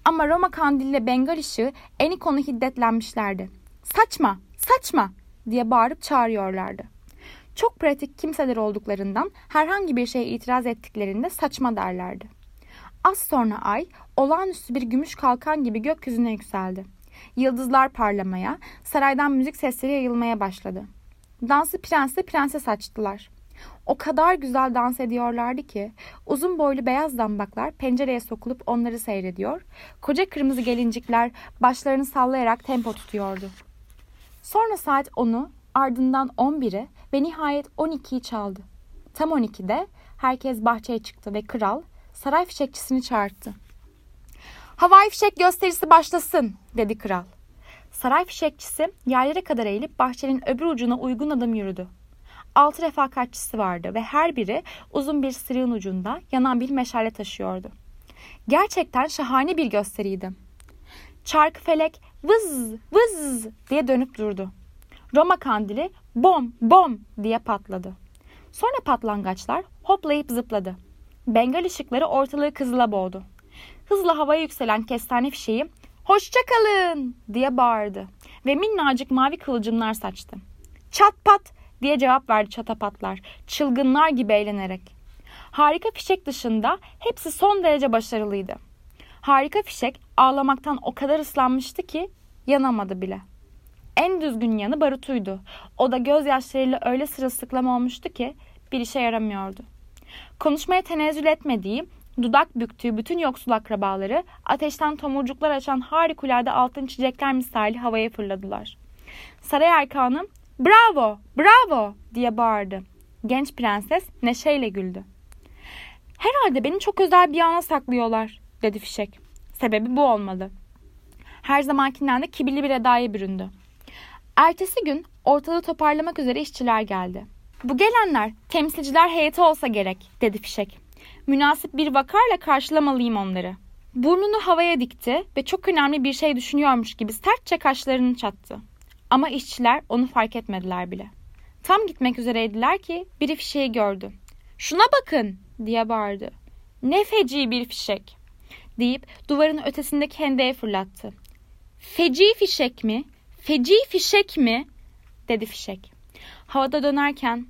Ama Roma kandiliyle Bengal ışığı Enikon'u hiddetlenmişlerdi. Saçma, saçma diye bağırıp çağırıyorlardı. Çok pratik kimseler olduklarından herhangi bir şeye itiraz ettiklerinde saçma derlerdi. Az sonra ay olağanüstü bir gümüş kalkan gibi gökyüzüne yükseldi. Yıldızlar parlamaya, saraydan müzik sesleri yayılmaya başladı. Dansı prensle prenses açtılar. O kadar güzel dans ediyorlardı ki uzun boylu beyaz dambaklar pencereye sokulup onları seyrediyor. Koca kırmızı gelincikler başlarını sallayarak tempo tutuyordu. Sonra saat 10'u ardından 11'i ve nihayet 12'yi çaldı. Tam 12'de herkes bahçeye çıktı ve kral saray fişekçisini çağırdı. Havai fişek gösterisi başlasın dedi kral. Saray fişekçisi yerlere kadar eğilip bahçenin öbür ucuna uygun adım yürüdü altı refakatçisi vardı ve her biri uzun bir sırığın ucunda yanan bir meşale taşıyordu. Gerçekten şahane bir gösteriydi. Çarkı felek vız vız diye dönüp durdu. Roma kandili bom bom diye patladı. Sonra patlangaçlar hoplayıp zıpladı. Bengal ışıkları ortalığı kızıla boğdu. Hızla havaya yükselen kestane fişeği hoşçakalın diye bağırdı ve minnacık mavi kıvılcımlar saçtı. Çat pat diye cevap verdi çatapatlar çılgınlar gibi eğlenerek. Harika fişek dışında hepsi son derece başarılıydı. Harika fişek ağlamaktan o kadar ıslanmıştı ki yanamadı bile. En düzgün yanı barutuydu. O da gözyaşlarıyla öyle sırılsıklam olmuştu ki bir işe yaramıyordu. Konuşmaya tenezzül etmediği, dudak büktüğü bütün yoksul akrabaları ateşten tomurcuklar açan harikulade altın çiçekler misali havaya fırladılar. Saray erkanı Bravo, bravo diye bağırdı. Genç prenses neşeyle güldü. Herhalde beni çok özel bir ana saklıyorlar dedi fişek. Sebebi bu olmalı. Her zamankinden de kibirli bir edaya büründü. Ertesi gün ortalığı toparlamak üzere işçiler geldi. Bu gelenler temsilciler heyeti olsa gerek dedi fişek. Münasip bir vakarla karşılamalıyım onları. Burnunu havaya dikti ve çok önemli bir şey düşünüyormuş gibi sertçe kaşlarını çattı. Ama işçiler onu fark etmediler bile. Tam gitmek üzereydiler ki biri fişeği gördü. Şuna bakın diye bağırdı. Ne feci bir fişek deyip duvarın ötesindeki hendeye fırlattı. Feci fişek mi? Feci fişek mi? dedi fişek. Havada dönerken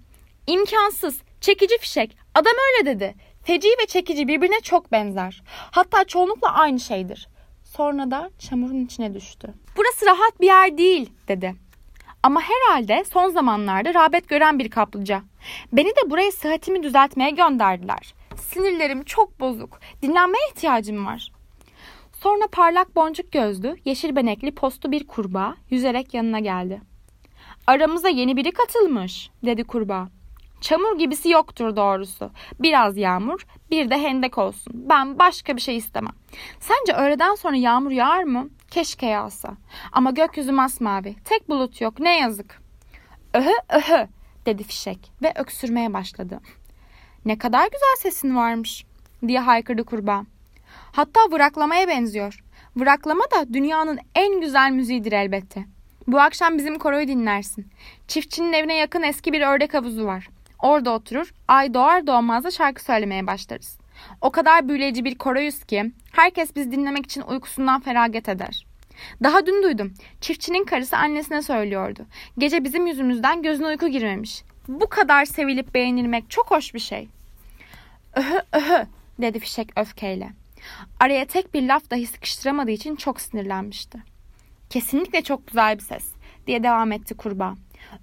imkansız çekici fişek adam öyle dedi. Feci ve çekici birbirine çok benzer. Hatta çoğunlukla aynı şeydir. Sonra da çamurun içine düştü. Burası rahat bir yer değil dedi. Ama herhalde son zamanlarda rağbet gören bir kaplıca. Beni de buraya sıhhatimi düzeltmeye gönderdiler. Sinirlerim çok bozuk. Dinlenmeye ihtiyacım var. Sonra parlak boncuk gözlü, yeşil benekli postu bir kurbağa yüzerek yanına geldi. Aramıza yeni biri katılmış, dedi kurbağa. Çamur gibisi yoktur doğrusu. Biraz yağmur, bir de hendek olsun. Ben başka bir şey istemem. Sence öğleden sonra yağmur yağar mı? Keşke yağsa. Ama gökyüzü masmavi. Tek bulut yok. Ne yazık. Öhö öhö dedi fişek ve öksürmeye başladı. Ne kadar güzel sesin varmış diye haykırdı kurbağa. Hatta vıraklamaya benziyor. Vıraklama da dünyanın en güzel müziğidir elbette. Bu akşam bizim koroyu dinlersin. Çiftçinin evine yakın eski bir ördek havuzu var. Orada oturur, ay doğar doğmaz da şarkı söylemeye başlarız. O kadar büyüleyici bir koroyuz ki herkes biz dinlemek için uykusundan feragat eder. Daha dün duydum. Çiftçinin karısı annesine söylüyordu. Gece bizim yüzümüzden gözüne uyku girmemiş. Bu kadar sevilip beğenilmek çok hoş bir şey. Öhö öhö dedi fişek öfkeyle. Araya tek bir laf dahi sıkıştıramadığı için çok sinirlenmişti. Kesinlikle çok güzel bir ses diye devam etti kurbağa.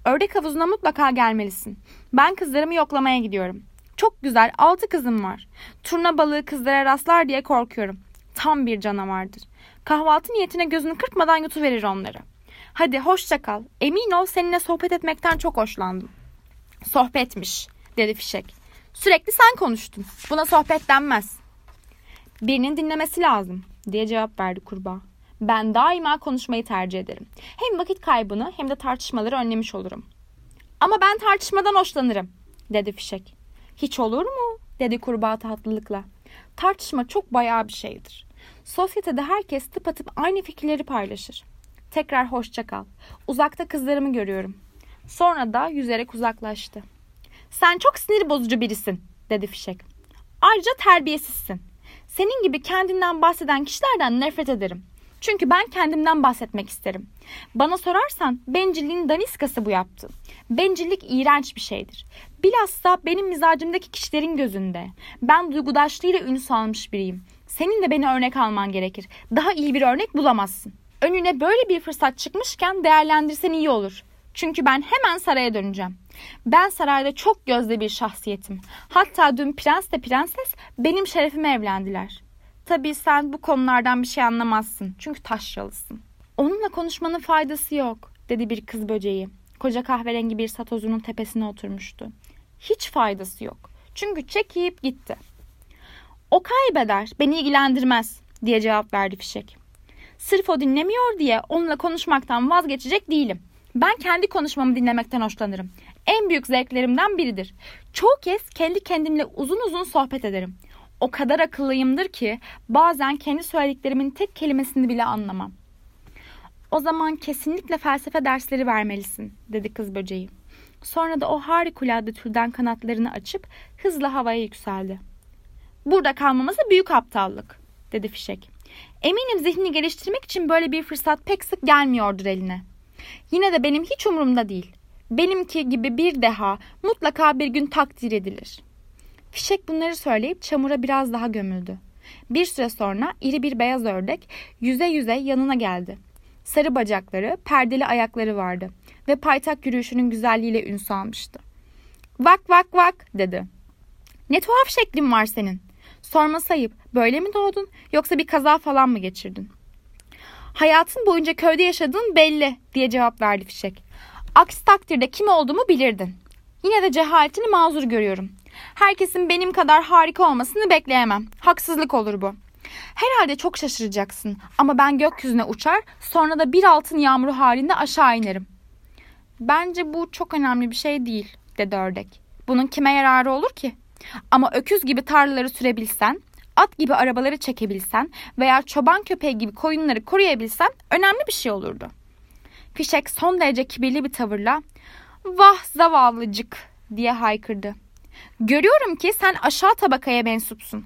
Ördek havuzuna mutlaka gelmelisin. Ben kızlarımı yoklamaya gidiyorum. Çok güzel altı kızım var. Turna balığı kızlara rastlar diye korkuyorum. Tam bir canavardır. Kahvaltı niyetine gözünü kırpmadan yutuverir onları. Hadi hoşça kal. Emin ol seninle sohbet etmekten çok hoşlandım. Sohbetmiş dedi fişek. Sürekli sen konuştun. Buna sohbet denmez. Birinin dinlemesi lazım diye cevap verdi kurbağa. Ben daima konuşmayı tercih ederim. Hem vakit kaybını hem de tartışmaları önlemiş olurum. Ama ben tartışmadan hoşlanırım dedi fişek. Hiç olur mu? dedi kurbağa tatlılıkla. Tartışma çok bayağı bir şeydir. Sosyetede herkes tıpatıp aynı fikirleri paylaşır. Tekrar hoşça kal. Uzakta kızlarımı görüyorum. Sonra da yüzerek uzaklaştı. Sen çok sinir bozucu birisin dedi fişek. Ayrıca terbiyesizsin. Senin gibi kendinden bahseden kişilerden nefret ederim. Çünkü ben kendimden bahsetmek isterim. Bana sorarsan bencilliğin daniskası bu yaptı. Bencillik iğrenç bir şeydir. Bilhassa benim mizacımdaki kişilerin gözünde. Ben duygudaşlığıyla ünlü salmış biriyim. Senin de beni örnek alman gerekir. Daha iyi bir örnek bulamazsın. Önüne böyle bir fırsat çıkmışken değerlendirsen iyi olur. Çünkü ben hemen saraya döneceğim. Ben sarayda çok gözde bir şahsiyetim. Hatta dün prens de prenses benim şerefime evlendiler. Tabii sen bu konulardan bir şey anlamazsın. Çünkü taşralısın. Onunla konuşmanın faydası yok, dedi bir kız böceği. Koca kahverengi bir satozunun tepesine oturmuştu. Hiç faydası yok. Çünkü çekip gitti. O kaybeder, beni ilgilendirmez, diye cevap verdi fişek. Sırf o dinlemiyor diye onunla konuşmaktan vazgeçecek değilim. Ben kendi konuşmamı dinlemekten hoşlanırım. En büyük zevklerimden biridir. Çoğu kez kendi kendimle uzun uzun sohbet ederim o kadar akıllıyımdır ki bazen kendi söylediklerimin tek kelimesini bile anlamam. O zaman kesinlikle felsefe dersleri vermelisin, dedi kız böceği. Sonra da o harikulade türden kanatlarını açıp hızla havaya yükseldi. Burada kalmaması büyük aptallık, dedi fişek. Eminim zihnini geliştirmek için böyle bir fırsat pek sık gelmiyordur eline. Yine de benim hiç umurumda değil. Benimki gibi bir deha mutlaka bir gün takdir edilir.'' Fişek bunları söyleyip çamura biraz daha gömüldü. Bir süre sonra iri bir beyaz ördek yüze yüze yanına geldi. Sarı bacakları, perdeli ayakları vardı ve paytak yürüyüşünün güzelliğiyle ün salmıştı. Vak vak vak dedi. Ne tuhaf şeklin var senin. Sorma sayıp böyle mi doğdun yoksa bir kaza falan mı geçirdin? Hayatın boyunca köyde yaşadığın belli diye cevap verdi fişek. Aksi takdirde kim olduğumu bilirdin. Yine de cehaletini mazur görüyorum. Herkesin benim kadar harika olmasını bekleyemem. Haksızlık olur bu. Herhalde çok şaşıracaksın ama ben gökyüzüne uçar sonra da bir altın yağmuru halinde aşağı inerim. Bence bu çok önemli bir şey değil dedi ördek. Bunun kime yararı olur ki? Ama öküz gibi tarlaları sürebilsen, at gibi arabaları çekebilsen veya çoban köpeği gibi koyunları koruyabilsen önemli bir şey olurdu. Fişek son derece kibirli bir tavırla vah zavallıcık diye haykırdı. Görüyorum ki sen aşağı tabakaya mensupsun.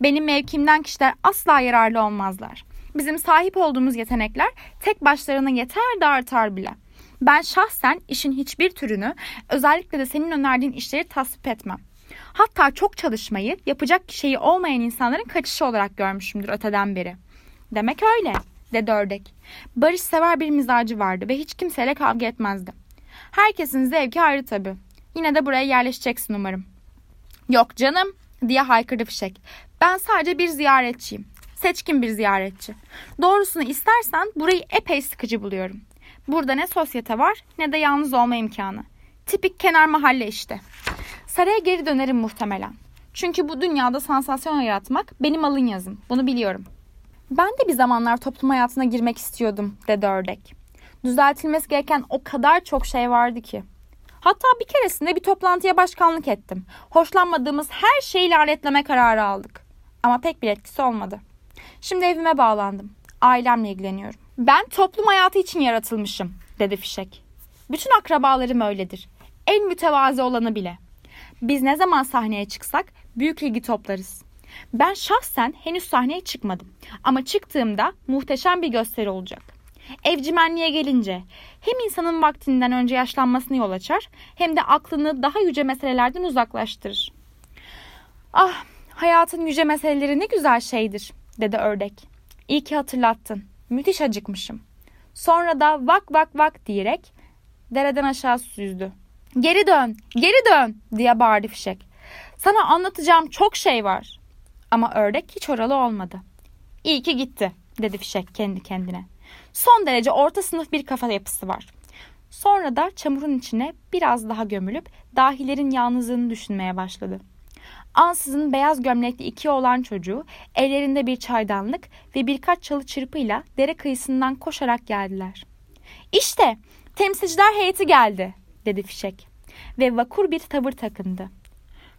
Benim mevkimden kişiler asla yararlı olmazlar. Bizim sahip olduğumuz yetenekler tek başlarına yeter de artar bile. Ben şahsen işin hiçbir türünü özellikle de senin önerdiğin işleri tasvip etmem. Hatta çok çalışmayı yapacak şeyi olmayan insanların kaçışı olarak görmüşümdür öteden beri. Demek öyle dedi ördek. Barış sever bir mizacı vardı ve hiç kimseyle kavga etmezdi. Herkesin zevki ayrı tabii. Yine de buraya yerleşeceksin umarım. Yok canım diye haykırdı fişek. Ben sadece bir ziyaretçiyim. Seçkin bir ziyaretçi. Doğrusunu istersen burayı epey sıkıcı buluyorum. Burada ne sosyete var ne de yalnız olma imkanı. Tipik kenar mahalle işte. Saraya geri dönerim muhtemelen. Çünkü bu dünyada sansasyon yaratmak benim alın yazım. Bunu biliyorum. Ben de bir zamanlar toplum hayatına girmek istiyordum dedi ördek. Düzeltilmesi gereken o kadar çok şey vardı ki. Hatta bir keresinde bir toplantıya başkanlık ettim. Hoşlanmadığımız her şeyi lanetleme kararı aldık. Ama pek bir etkisi olmadı. Şimdi evime bağlandım. Ailemle ilgileniyorum. Ben toplum hayatı için yaratılmışım, dedi Fişek. Bütün akrabalarım öyledir. En mütevazi olanı bile. Biz ne zaman sahneye çıksak büyük ilgi toplarız. Ben şahsen henüz sahneye çıkmadım. Ama çıktığımda muhteşem bir gösteri olacak. Evcimenliğe gelince hem insanın vaktinden önce yaşlanmasını yol açar hem de aklını daha yüce meselelerden uzaklaştırır. Ah hayatın yüce meseleleri ne güzel şeydir dedi ördek. İyi ki hatırlattın. Müthiş acıkmışım. Sonra da vak vak vak diyerek dereden aşağı süzdü. Geri dön, geri dön diye bağırdı fişek. Sana anlatacağım çok şey var. Ama ördek hiç oralı olmadı. İyi ki gitti dedi fişek kendi kendine. Son derece orta sınıf bir kafa yapısı var. Sonra da çamurun içine biraz daha gömülüp dahilerin yalnızlığını düşünmeye başladı. Ansızın beyaz gömlekli iki oğlan çocuğu ellerinde bir çaydanlık ve birkaç çalı çırpıyla dere kıyısından koşarak geldiler. İşte temsilciler heyeti geldi dedi fişek ve vakur bir tavır takındı.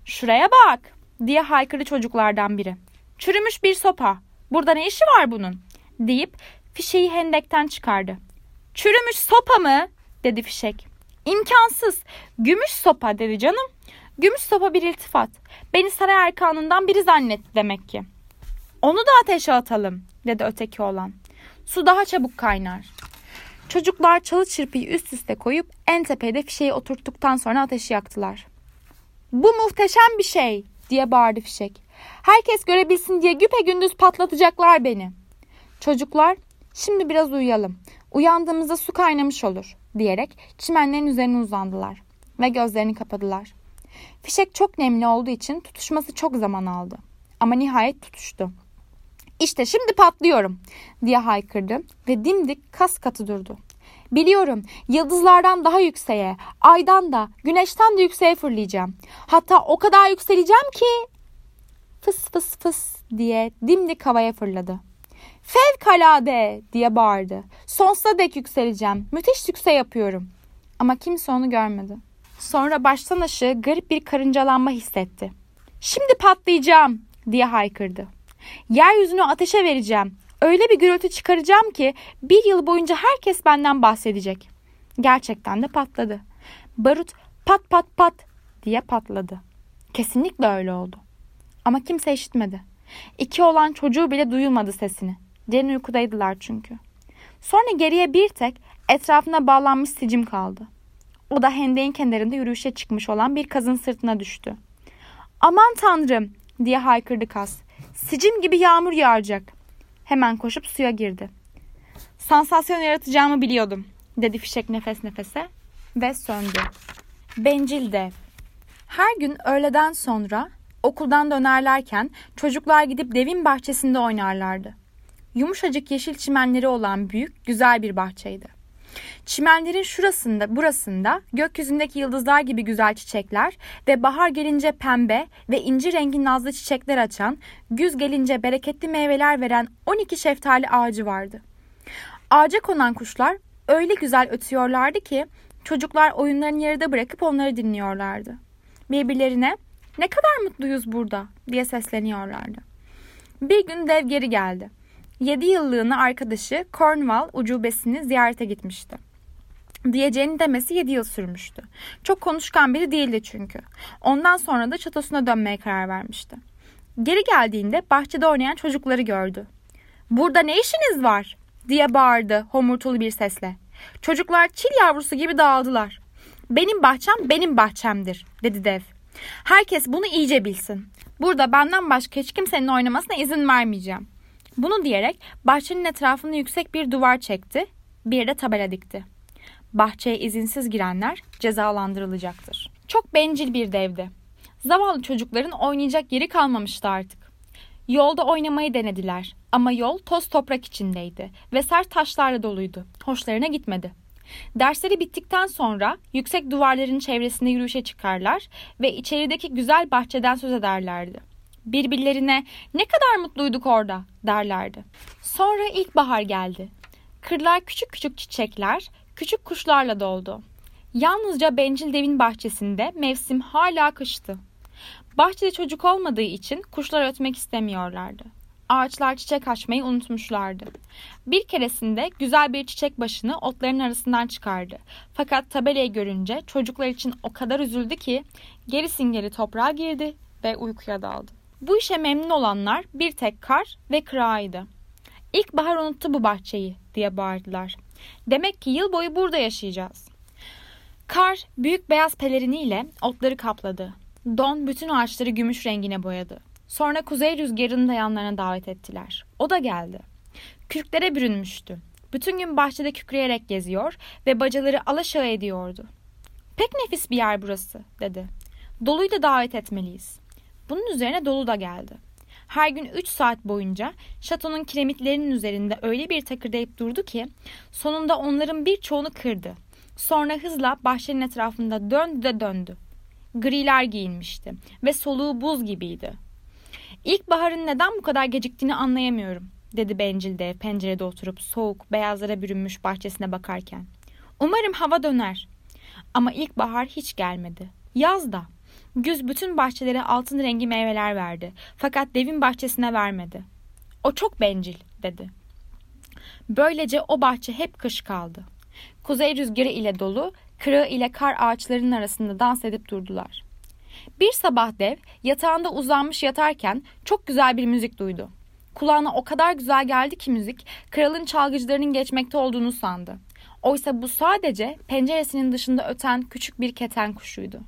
Şuraya bak diye haykırdı çocuklardan biri. Çürümüş bir sopa. Burada ne işi var bunun? deyip fişeği hendekten çıkardı. Çürümüş sopa mı? dedi fişek. İmkansız. Gümüş sopa dedi canım. Gümüş sopa bir iltifat. Beni saray erkanından biri zannetti demek ki. Onu da ateşe atalım dedi öteki olan. Su daha çabuk kaynar. Çocuklar çalı çırpıyı üst üste koyup en tepede fişeği oturttuktan sonra ateşi yaktılar. Bu muhteşem bir şey diye bağırdı fişek. Herkes görebilsin diye güpe gündüz patlatacaklar beni. Çocuklar şimdi biraz uyuyalım. Uyandığımızda su kaynamış olur diyerek çimenlerin üzerine uzandılar ve gözlerini kapadılar. Fişek çok nemli olduğu için tutuşması çok zaman aldı. Ama nihayet tutuştu. İşte şimdi patlıyorum diye haykırdı ve dimdik kas katı durdu. Biliyorum yıldızlardan daha yükseğe, aydan da, güneşten de yükseğe fırlayacağım. Hatta o kadar yükseleceğim ki fıs fıs fıs diye dimdik havaya fırladı. Fevkalade diye bağırdı. Sonsuza dek yükseleceğim. Müthiş yükse yapıyorum. Ama kimse onu görmedi. Sonra baştan aşağı garip bir karıncalanma hissetti. Şimdi patlayacağım diye haykırdı. Yeryüzünü ateşe vereceğim. Öyle bir gürültü çıkaracağım ki bir yıl boyunca herkes benden bahsedecek. Gerçekten de patladı. Barut pat pat pat diye patladı. Kesinlikle öyle oldu. Ama kimse işitmedi. İki olan çocuğu bile duyulmadı sesini. Derin uykudaydılar çünkü. Sonra geriye bir tek etrafına bağlanmış sicim kaldı. O da hendeğin kenarında yürüyüşe çıkmış olan bir kazın sırtına düştü. Aman tanrım diye haykırdı kaz. Sicim gibi yağmur yağacak. Hemen koşup suya girdi. Sansasyon yaratacağımı biliyordum dedi fişek nefes nefese ve söndü. Bencil dev. Her gün öğleden sonra okuldan dönerlerken çocuklar gidip devin bahçesinde oynarlardı. Yumuşacık yeşil çimenleri olan büyük, güzel bir bahçeydi. Çimenlerin şurasında, burasında gökyüzündeki yıldızlar gibi güzel çiçekler ve bahar gelince pembe ve inci rengi nazlı çiçekler açan, güz gelince bereketli meyveler veren 12 şeftali ağacı vardı. Ağaca konan kuşlar öyle güzel ötüyorlardı ki çocuklar oyunlarını yarıda bırakıp onları dinliyorlardı. Birbirlerine ne kadar mutluyuz burada diye sesleniyorlardı. Bir gün dev geri geldi. 7 yıllığına arkadaşı Cornwall ucubesini ziyarete gitmişti. Diyeceğini demesi 7 yıl sürmüştü. Çok konuşkan biri değildi çünkü. Ondan sonra da çatosuna dönmeye karar vermişti. Geri geldiğinde bahçede oynayan çocukları gördü. Burada ne işiniz var? diye bağırdı homurtulu bir sesle. Çocuklar çil yavrusu gibi dağıldılar. Benim bahçem benim bahçemdir dedi dev. Herkes bunu iyice bilsin. Burada benden başka hiç kimsenin oynamasına izin vermeyeceğim. Bunu diyerek bahçenin etrafını yüksek bir duvar çekti, bir de tabela dikti. Bahçeye izinsiz girenler cezalandırılacaktır. Çok bencil bir devdi. Zavallı çocukların oynayacak yeri kalmamıştı artık. Yolda oynamayı denediler ama yol toz toprak içindeydi ve sert taşlarla doluydu. Hoşlarına gitmedi. Dersleri bittikten sonra yüksek duvarların çevresinde yürüyüşe çıkarlar ve içerideki güzel bahçeden söz ederlerdi. Birbirlerine ne kadar mutluyduk orada derlerdi. Sonra ilkbahar geldi. Kırlar küçük küçük çiçekler, küçük kuşlarla doldu. Yalnızca bencil devin bahçesinde mevsim hala kıştı. Bahçede çocuk olmadığı için kuşlar ötmek istemiyorlardı. Ağaçlar çiçek açmayı unutmuşlardı. Bir keresinde güzel bir çiçek başını otların arasından çıkardı. Fakat tabelayı görünce çocuklar için o kadar üzüldü ki geri toprağa girdi ve uykuya daldı. Bu işe memnun olanlar bir tek kar ve kırağıydı. İlkbahar unuttu bu bahçeyi diye bağırdılar. Demek ki yıl boyu burada yaşayacağız. Kar büyük beyaz peleriniyle otları kapladı. Don bütün ağaçları gümüş rengine boyadı. Sonra kuzey rüzgarını da yanlarına davet ettiler. O da geldi. Kürklere bürünmüştü. Bütün gün bahçede kükreyerek geziyor ve bacaları alaşağı ediyordu. Pek nefis bir yer burası dedi. Dolu'yu da davet etmeliyiz. Bunun üzerine Dolu da geldi. Her gün 3 saat boyunca şatonun kiremitlerinin üzerinde öyle bir takırdayıp durdu ki sonunda onların birçoğunu kırdı. Sonra hızla bahçenin etrafında döndü de döndü griler giyinmişti ve soluğu buz gibiydi. İlkbaharın neden bu kadar geciktiğini anlayamıyorum, dedi bencil dev pencerede oturup soğuk, beyazlara bürünmüş bahçesine bakarken. Umarım hava döner. Ama ilkbahar hiç gelmedi. Yaz da. Güz bütün bahçelere altın rengi meyveler verdi. Fakat devin bahçesine vermedi. O çok bencil, dedi. Böylece o bahçe hep kış kaldı. Kuzey rüzgarı ile dolu, kırığı ile kar ağaçlarının arasında dans edip durdular. Bir sabah dev yatağında uzanmış yatarken çok güzel bir müzik duydu. Kulağına o kadar güzel geldi ki müzik, kralın çalgıcılarının geçmekte olduğunu sandı. Oysa bu sadece penceresinin dışında öten küçük bir keten kuşuydu.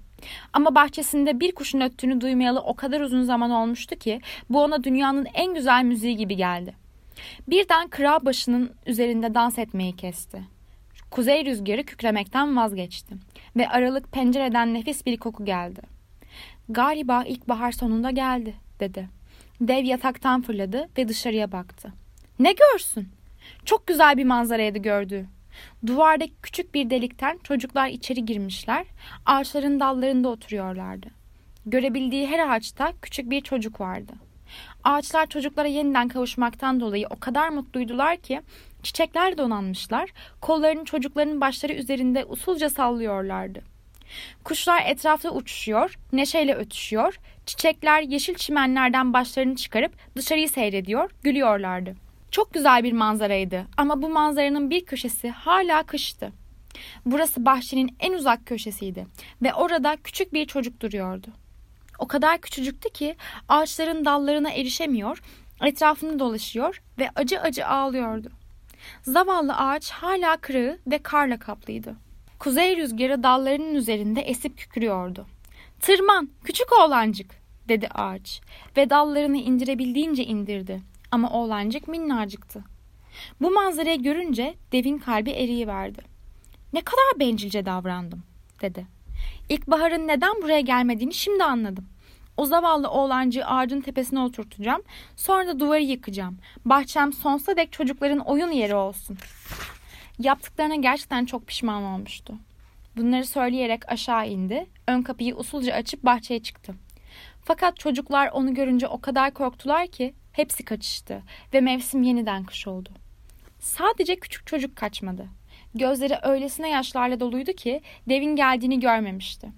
Ama bahçesinde bir kuşun öttüğünü duymayalı o kadar uzun zaman olmuştu ki bu ona dünyanın en güzel müziği gibi geldi. Birden kral başının üzerinde dans etmeyi kesti. Kuzey rüzgarı kükremekten vazgeçti ve aralık pencereden nefis bir koku geldi. Galiba ilkbahar sonunda geldi dedi. Dev yataktan fırladı ve dışarıya baktı. Ne görsün? Çok güzel bir manzaraydı gördüğü. Duvardaki küçük bir delikten çocuklar içeri girmişler, ağaçların dallarında oturuyorlardı. Görebildiği her ağaçta küçük bir çocuk vardı. Ağaçlar çocuklara yeniden kavuşmaktan dolayı o kadar mutluydular ki Çiçekler donanmışlar, kollarını çocukların başları üzerinde usulca sallıyorlardı. Kuşlar etrafta uçuşuyor, neşeyle ötüşüyor, çiçekler yeşil çimenlerden başlarını çıkarıp dışarıyı seyrediyor, gülüyorlardı. Çok güzel bir manzaraydı ama bu manzaranın bir köşesi hala kıştı. Burası bahçenin en uzak köşesiydi ve orada küçük bir çocuk duruyordu. O kadar küçücüktü ki ağaçların dallarına erişemiyor, etrafını dolaşıyor ve acı acı ağlıyordu. Zavallı ağaç hala kırığı ve karla kaplıydı. Kuzey rüzgarı dallarının üzerinde esip kükürüyordu. Tırman, küçük oğlancık, dedi ağaç ve dallarını indirebildiğince indirdi. Ama oğlancık minnacıktı. Bu manzarayı görünce devin kalbi eriyiverdi. Ne kadar bencilce davrandım, dedi. İlkbaharın neden buraya gelmediğini şimdi anladım. O zavallı oğlancı ağacın tepesine oturtacağım. Sonra da duvarı yıkacağım. Bahçem sonsuza dek çocukların oyun yeri olsun. Yaptıklarına gerçekten çok pişman olmuştu. Bunları söyleyerek aşağı indi. Ön kapıyı usulca açıp bahçeye çıktı. Fakat çocuklar onu görünce o kadar korktular ki hepsi kaçıştı ve mevsim yeniden kış oldu. Sadece küçük çocuk kaçmadı. Gözleri öylesine yaşlarla doluydu ki devin geldiğini görmemişti.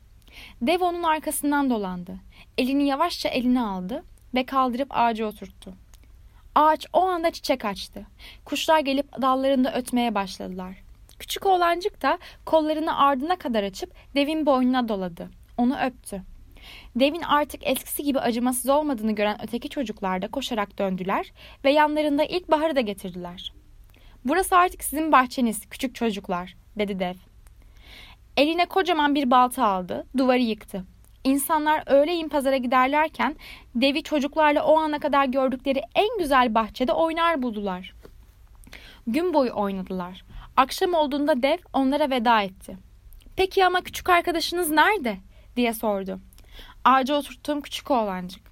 Dev onun arkasından dolandı. Elini yavaşça eline aldı ve kaldırıp ağaca oturttu. Ağaç o anda çiçek açtı. Kuşlar gelip dallarında ötmeye başladılar. Küçük oğlancık da kollarını ardına kadar açıp devin boynuna doladı. Onu öptü. Devin artık eskisi gibi acımasız olmadığını gören öteki çocuklar da koşarak döndüler ve yanlarında ilkbaharı da getirdiler. Burası artık sizin bahçeniz küçük çocuklar dedi dev. Eline kocaman bir balta aldı, duvarı yıktı. İnsanlar öğleyin pazara giderlerken devi çocuklarla o ana kadar gördükleri en güzel bahçede oynar buldular. Gün boyu oynadılar. Akşam olduğunda dev onlara veda etti. Peki ama küçük arkadaşınız nerede? diye sordu. Ağaca oturttuğum küçük oğlancık.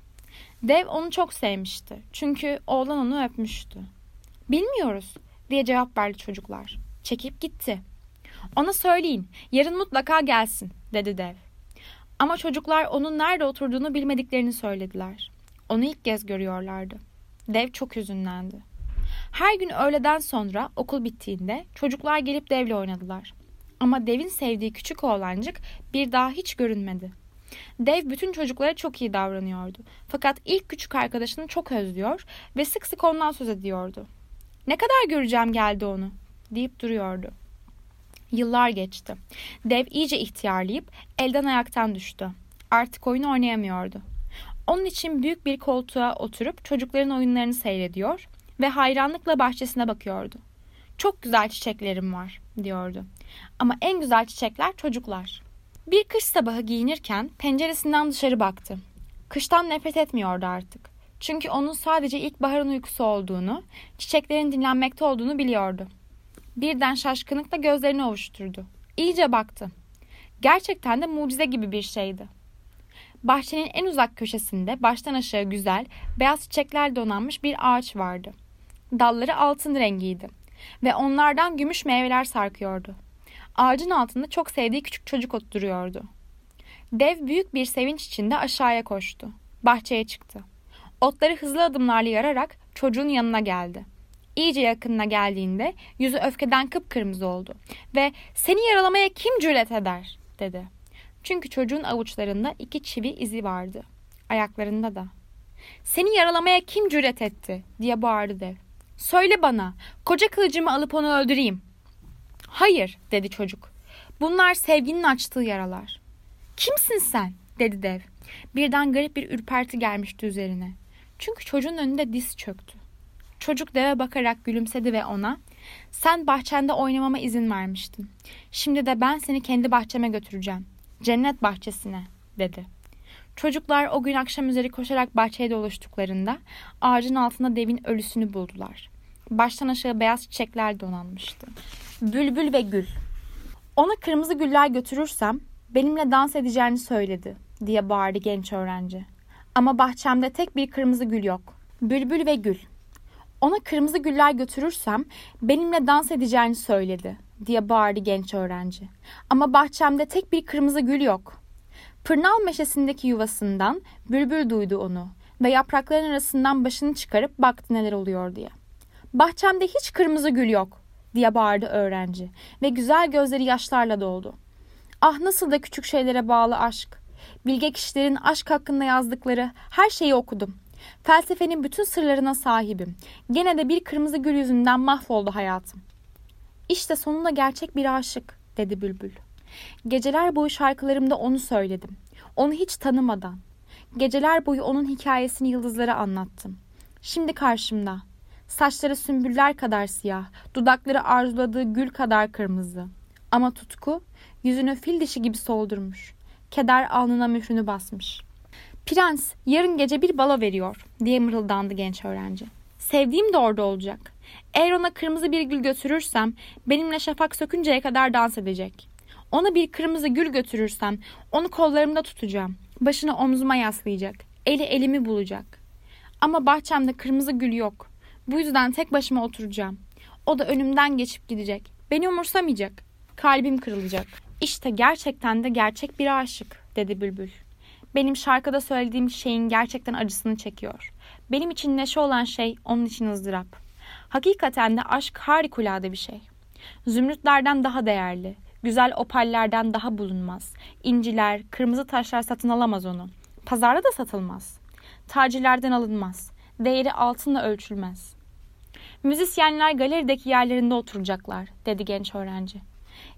Dev onu çok sevmişti. Çünkü oğlan onu öpmüştü. Bilmiyoruz diye cevap verdi çocuklar. Çekip gitti. Ona söyleyin yarın mutlaka gelsin dedi dev. Ama çocuklar onun nerede oturduğunu bilmediklerini söylediler. Onu ilk kez görüyorlardı. Dev çok hüzünlendi. Her gün öğleden sonra okul bittiğinde çocuklar gelip devle oynadılar. Ama devin sevdiği küçük oğlancık bir daha hiç görünmedi. Dev bütün çocuklara çok iyi davranıyordu. Fakat ilk küçük arkadaşını çok özlüyor ve sık sık ondan söz ediyordu. Ne kadar göreceğim geldi onu deyip duruyordu. Yıllar geçti. Dev iyice ihtiyarlayıp elden ayaktan düştü. Artık oyun oynayamıyordu. Onun için büyük bir koltuğa oturup çocukların oyunlarını seyrediyor ve hayranlıkla bahçesine bakıyordu. Çok güzel çiçeklerim var diyordu. Ama en güzel çiçekler çocuklar. Bir kış sabahı giyinirken penceresinden dışarı baktı. Kıştan nefret etmiyordu artık. Çünkü onun sadece ilkbaharın uykusu olduğunu, çiçeklerin dinlenmekte olduğunu biliyordu. Birden şaşkınlıkla gözlerini ovuşturdu. İyice baktı. Gerçekten de mucize gibi bir şeydi. Bahçenin en uzak köşesinde baştan aşağı güzel, beyaz çiçekler donanmış bir ağaç vardı. Dalları altın rengiydi ve onlardan gümüş meyveler sarkıyordu. Ağacın altında çok sevdiği küçük çocuk oturuyordu. Dev büyük bir sevinç içinde aşağıya koştu. Bahçeye çıktı. Otları hızlı adımlarla yararak çocuğun yanına geldi. İyice yakınına geldiğinde yüzü öfkeden kıpkırmızı oldu ve seni yaralamaya kim cüret eder dedi. Çünkü çocuğun avuçlarında iki çivi izi vardı. Ayaklarında da. Seni yaralamaya kim cüret etti diye bağırdı dev. Söyle bana koca kılıcımı alıp onu öldüreyim. Hayır dedi çocuk. Bunlar sevginin açtığı yaralar. Kimsin sen dedi dev. Birden garip bir ürperti gelmişti üzerine. Çünkü çocuğun önünde diz çöktü. Çocuk deve bakarak gülümsedi ve ona sen bahçende oynamama izin vermiştin. Şimdi de ben seni kendi bahçeme götüreceğim. Cennet bahçesine dedi. Çocuklar o gün akşam üzeri koşarak bahçeye dolaştıklarında ağacın altında devin ölüsünü buldular. Baştan aşağı beyaz çiçekler donanmıştı. Bülbül ve gül. Ona kırmızı güller götürürsem benimle dans edeceğini söyledi diye bağırdı genç öğrenci. Ama bahçemde tek bir kırmızı gül yok. Bülbül ve gül. Ona kırmızı güller götürürsem benimle dans edeceğini söyledi diye bağırdı genç öğrenci. Ama bahçemde tek bir kırmızı gül yok. Pırnal meşesindeki yuvasından bülbül duydu onu ve yaprakların arasından başını çıkarıp baktı neler oluyor diye. Bahçemde hiç kırmızı gül yok diye bağırdı öğrenci ve güzel gözleri yaşlarla doldu. Ah nasıl da küçük şeylere bağlı aşk. Bilge kişilerin aşk hakkında yazdıkları her şeyi okudum. Felsefenin bütün sırlarına sahibim. Gene de bir kırmızı gül yüzünden mahvoldu hayatım. İşte sonunda gerçek bir aşık dedi Bülbül. Geceler boyu şarkılarımda onu söyledim. Onu hiç tanımadan. Geceler boyu onun hikayesini yıldızlara anlattım. Şimdi karşımda. Saçları sümbüller kadar siyah, dudakları arzuladığı gül kadar kırmızı. Ama tutku yüzünü fil dişi gibi soldurmuş. Keder alnına mührünü basmış. Prens yarın gece bir balo veriyor diye mırıldandı genç öğrenci. Sevdiğim de orada olacak. Eğer ona kırmızı bir gül götürürsem benimle şafak sökünceye kadar dans edecek. Ona bir kırmızı gül götürürsem onu kollarımda tutacağım. Başını omzuma yaslayacak. Eli elimi bulacak. Ama bahçemde kırmızı gül yok. Bu yüzden tek başıma oturacağım. O da önümden geçip gidecek. Beni umursamayacak. Kalbim kırılacak. İşte gerçekten de gerçek bir aşık dedi Bülbül. Benim şarkıda söylediğim şeyin gerçekten acısını çekiyor. Benim için neşe olan şey onun için ızdırap. Hakikaten de aşk harikulade bir şey. Zümrütlerden daha değerli, güzel opallerden daha bulunmaz. İnciler, kırmızı taşlar satın alamaz onu. Pazarda da satılmaz. Tacirlerden alınmaz. Değeri altınla ölçülmez. Müzisyenler galerideki yerlerinde oturacaklar, dedi genç öğrenci.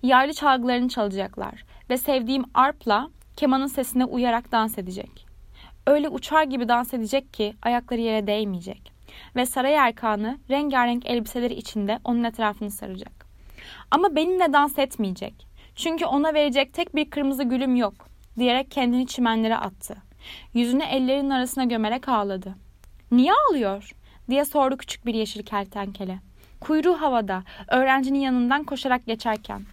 Yaylı çalgılarını çalacaklar ve sevdiğim arpla kemanın sesine uyarak dans edecek. Öyle uçar gibi dans edecek ki ayakları yere değmeyecek. Ve saray erkanı rengarenk elbiseleri içinde onun etrafını saracak. Ama benimle dans etmeyecek. Çünkü ona verecek tek bir kırmızı gülüm yok. diyerek kendini çimenlere attı. Yüzünü ellerinin arasına gömerek ağladı. Niye ağlıyor? diye sordu küçük bir yeşil kertenkele. Kuyruğu havada, öğrencinin yanından koşarak geçerken.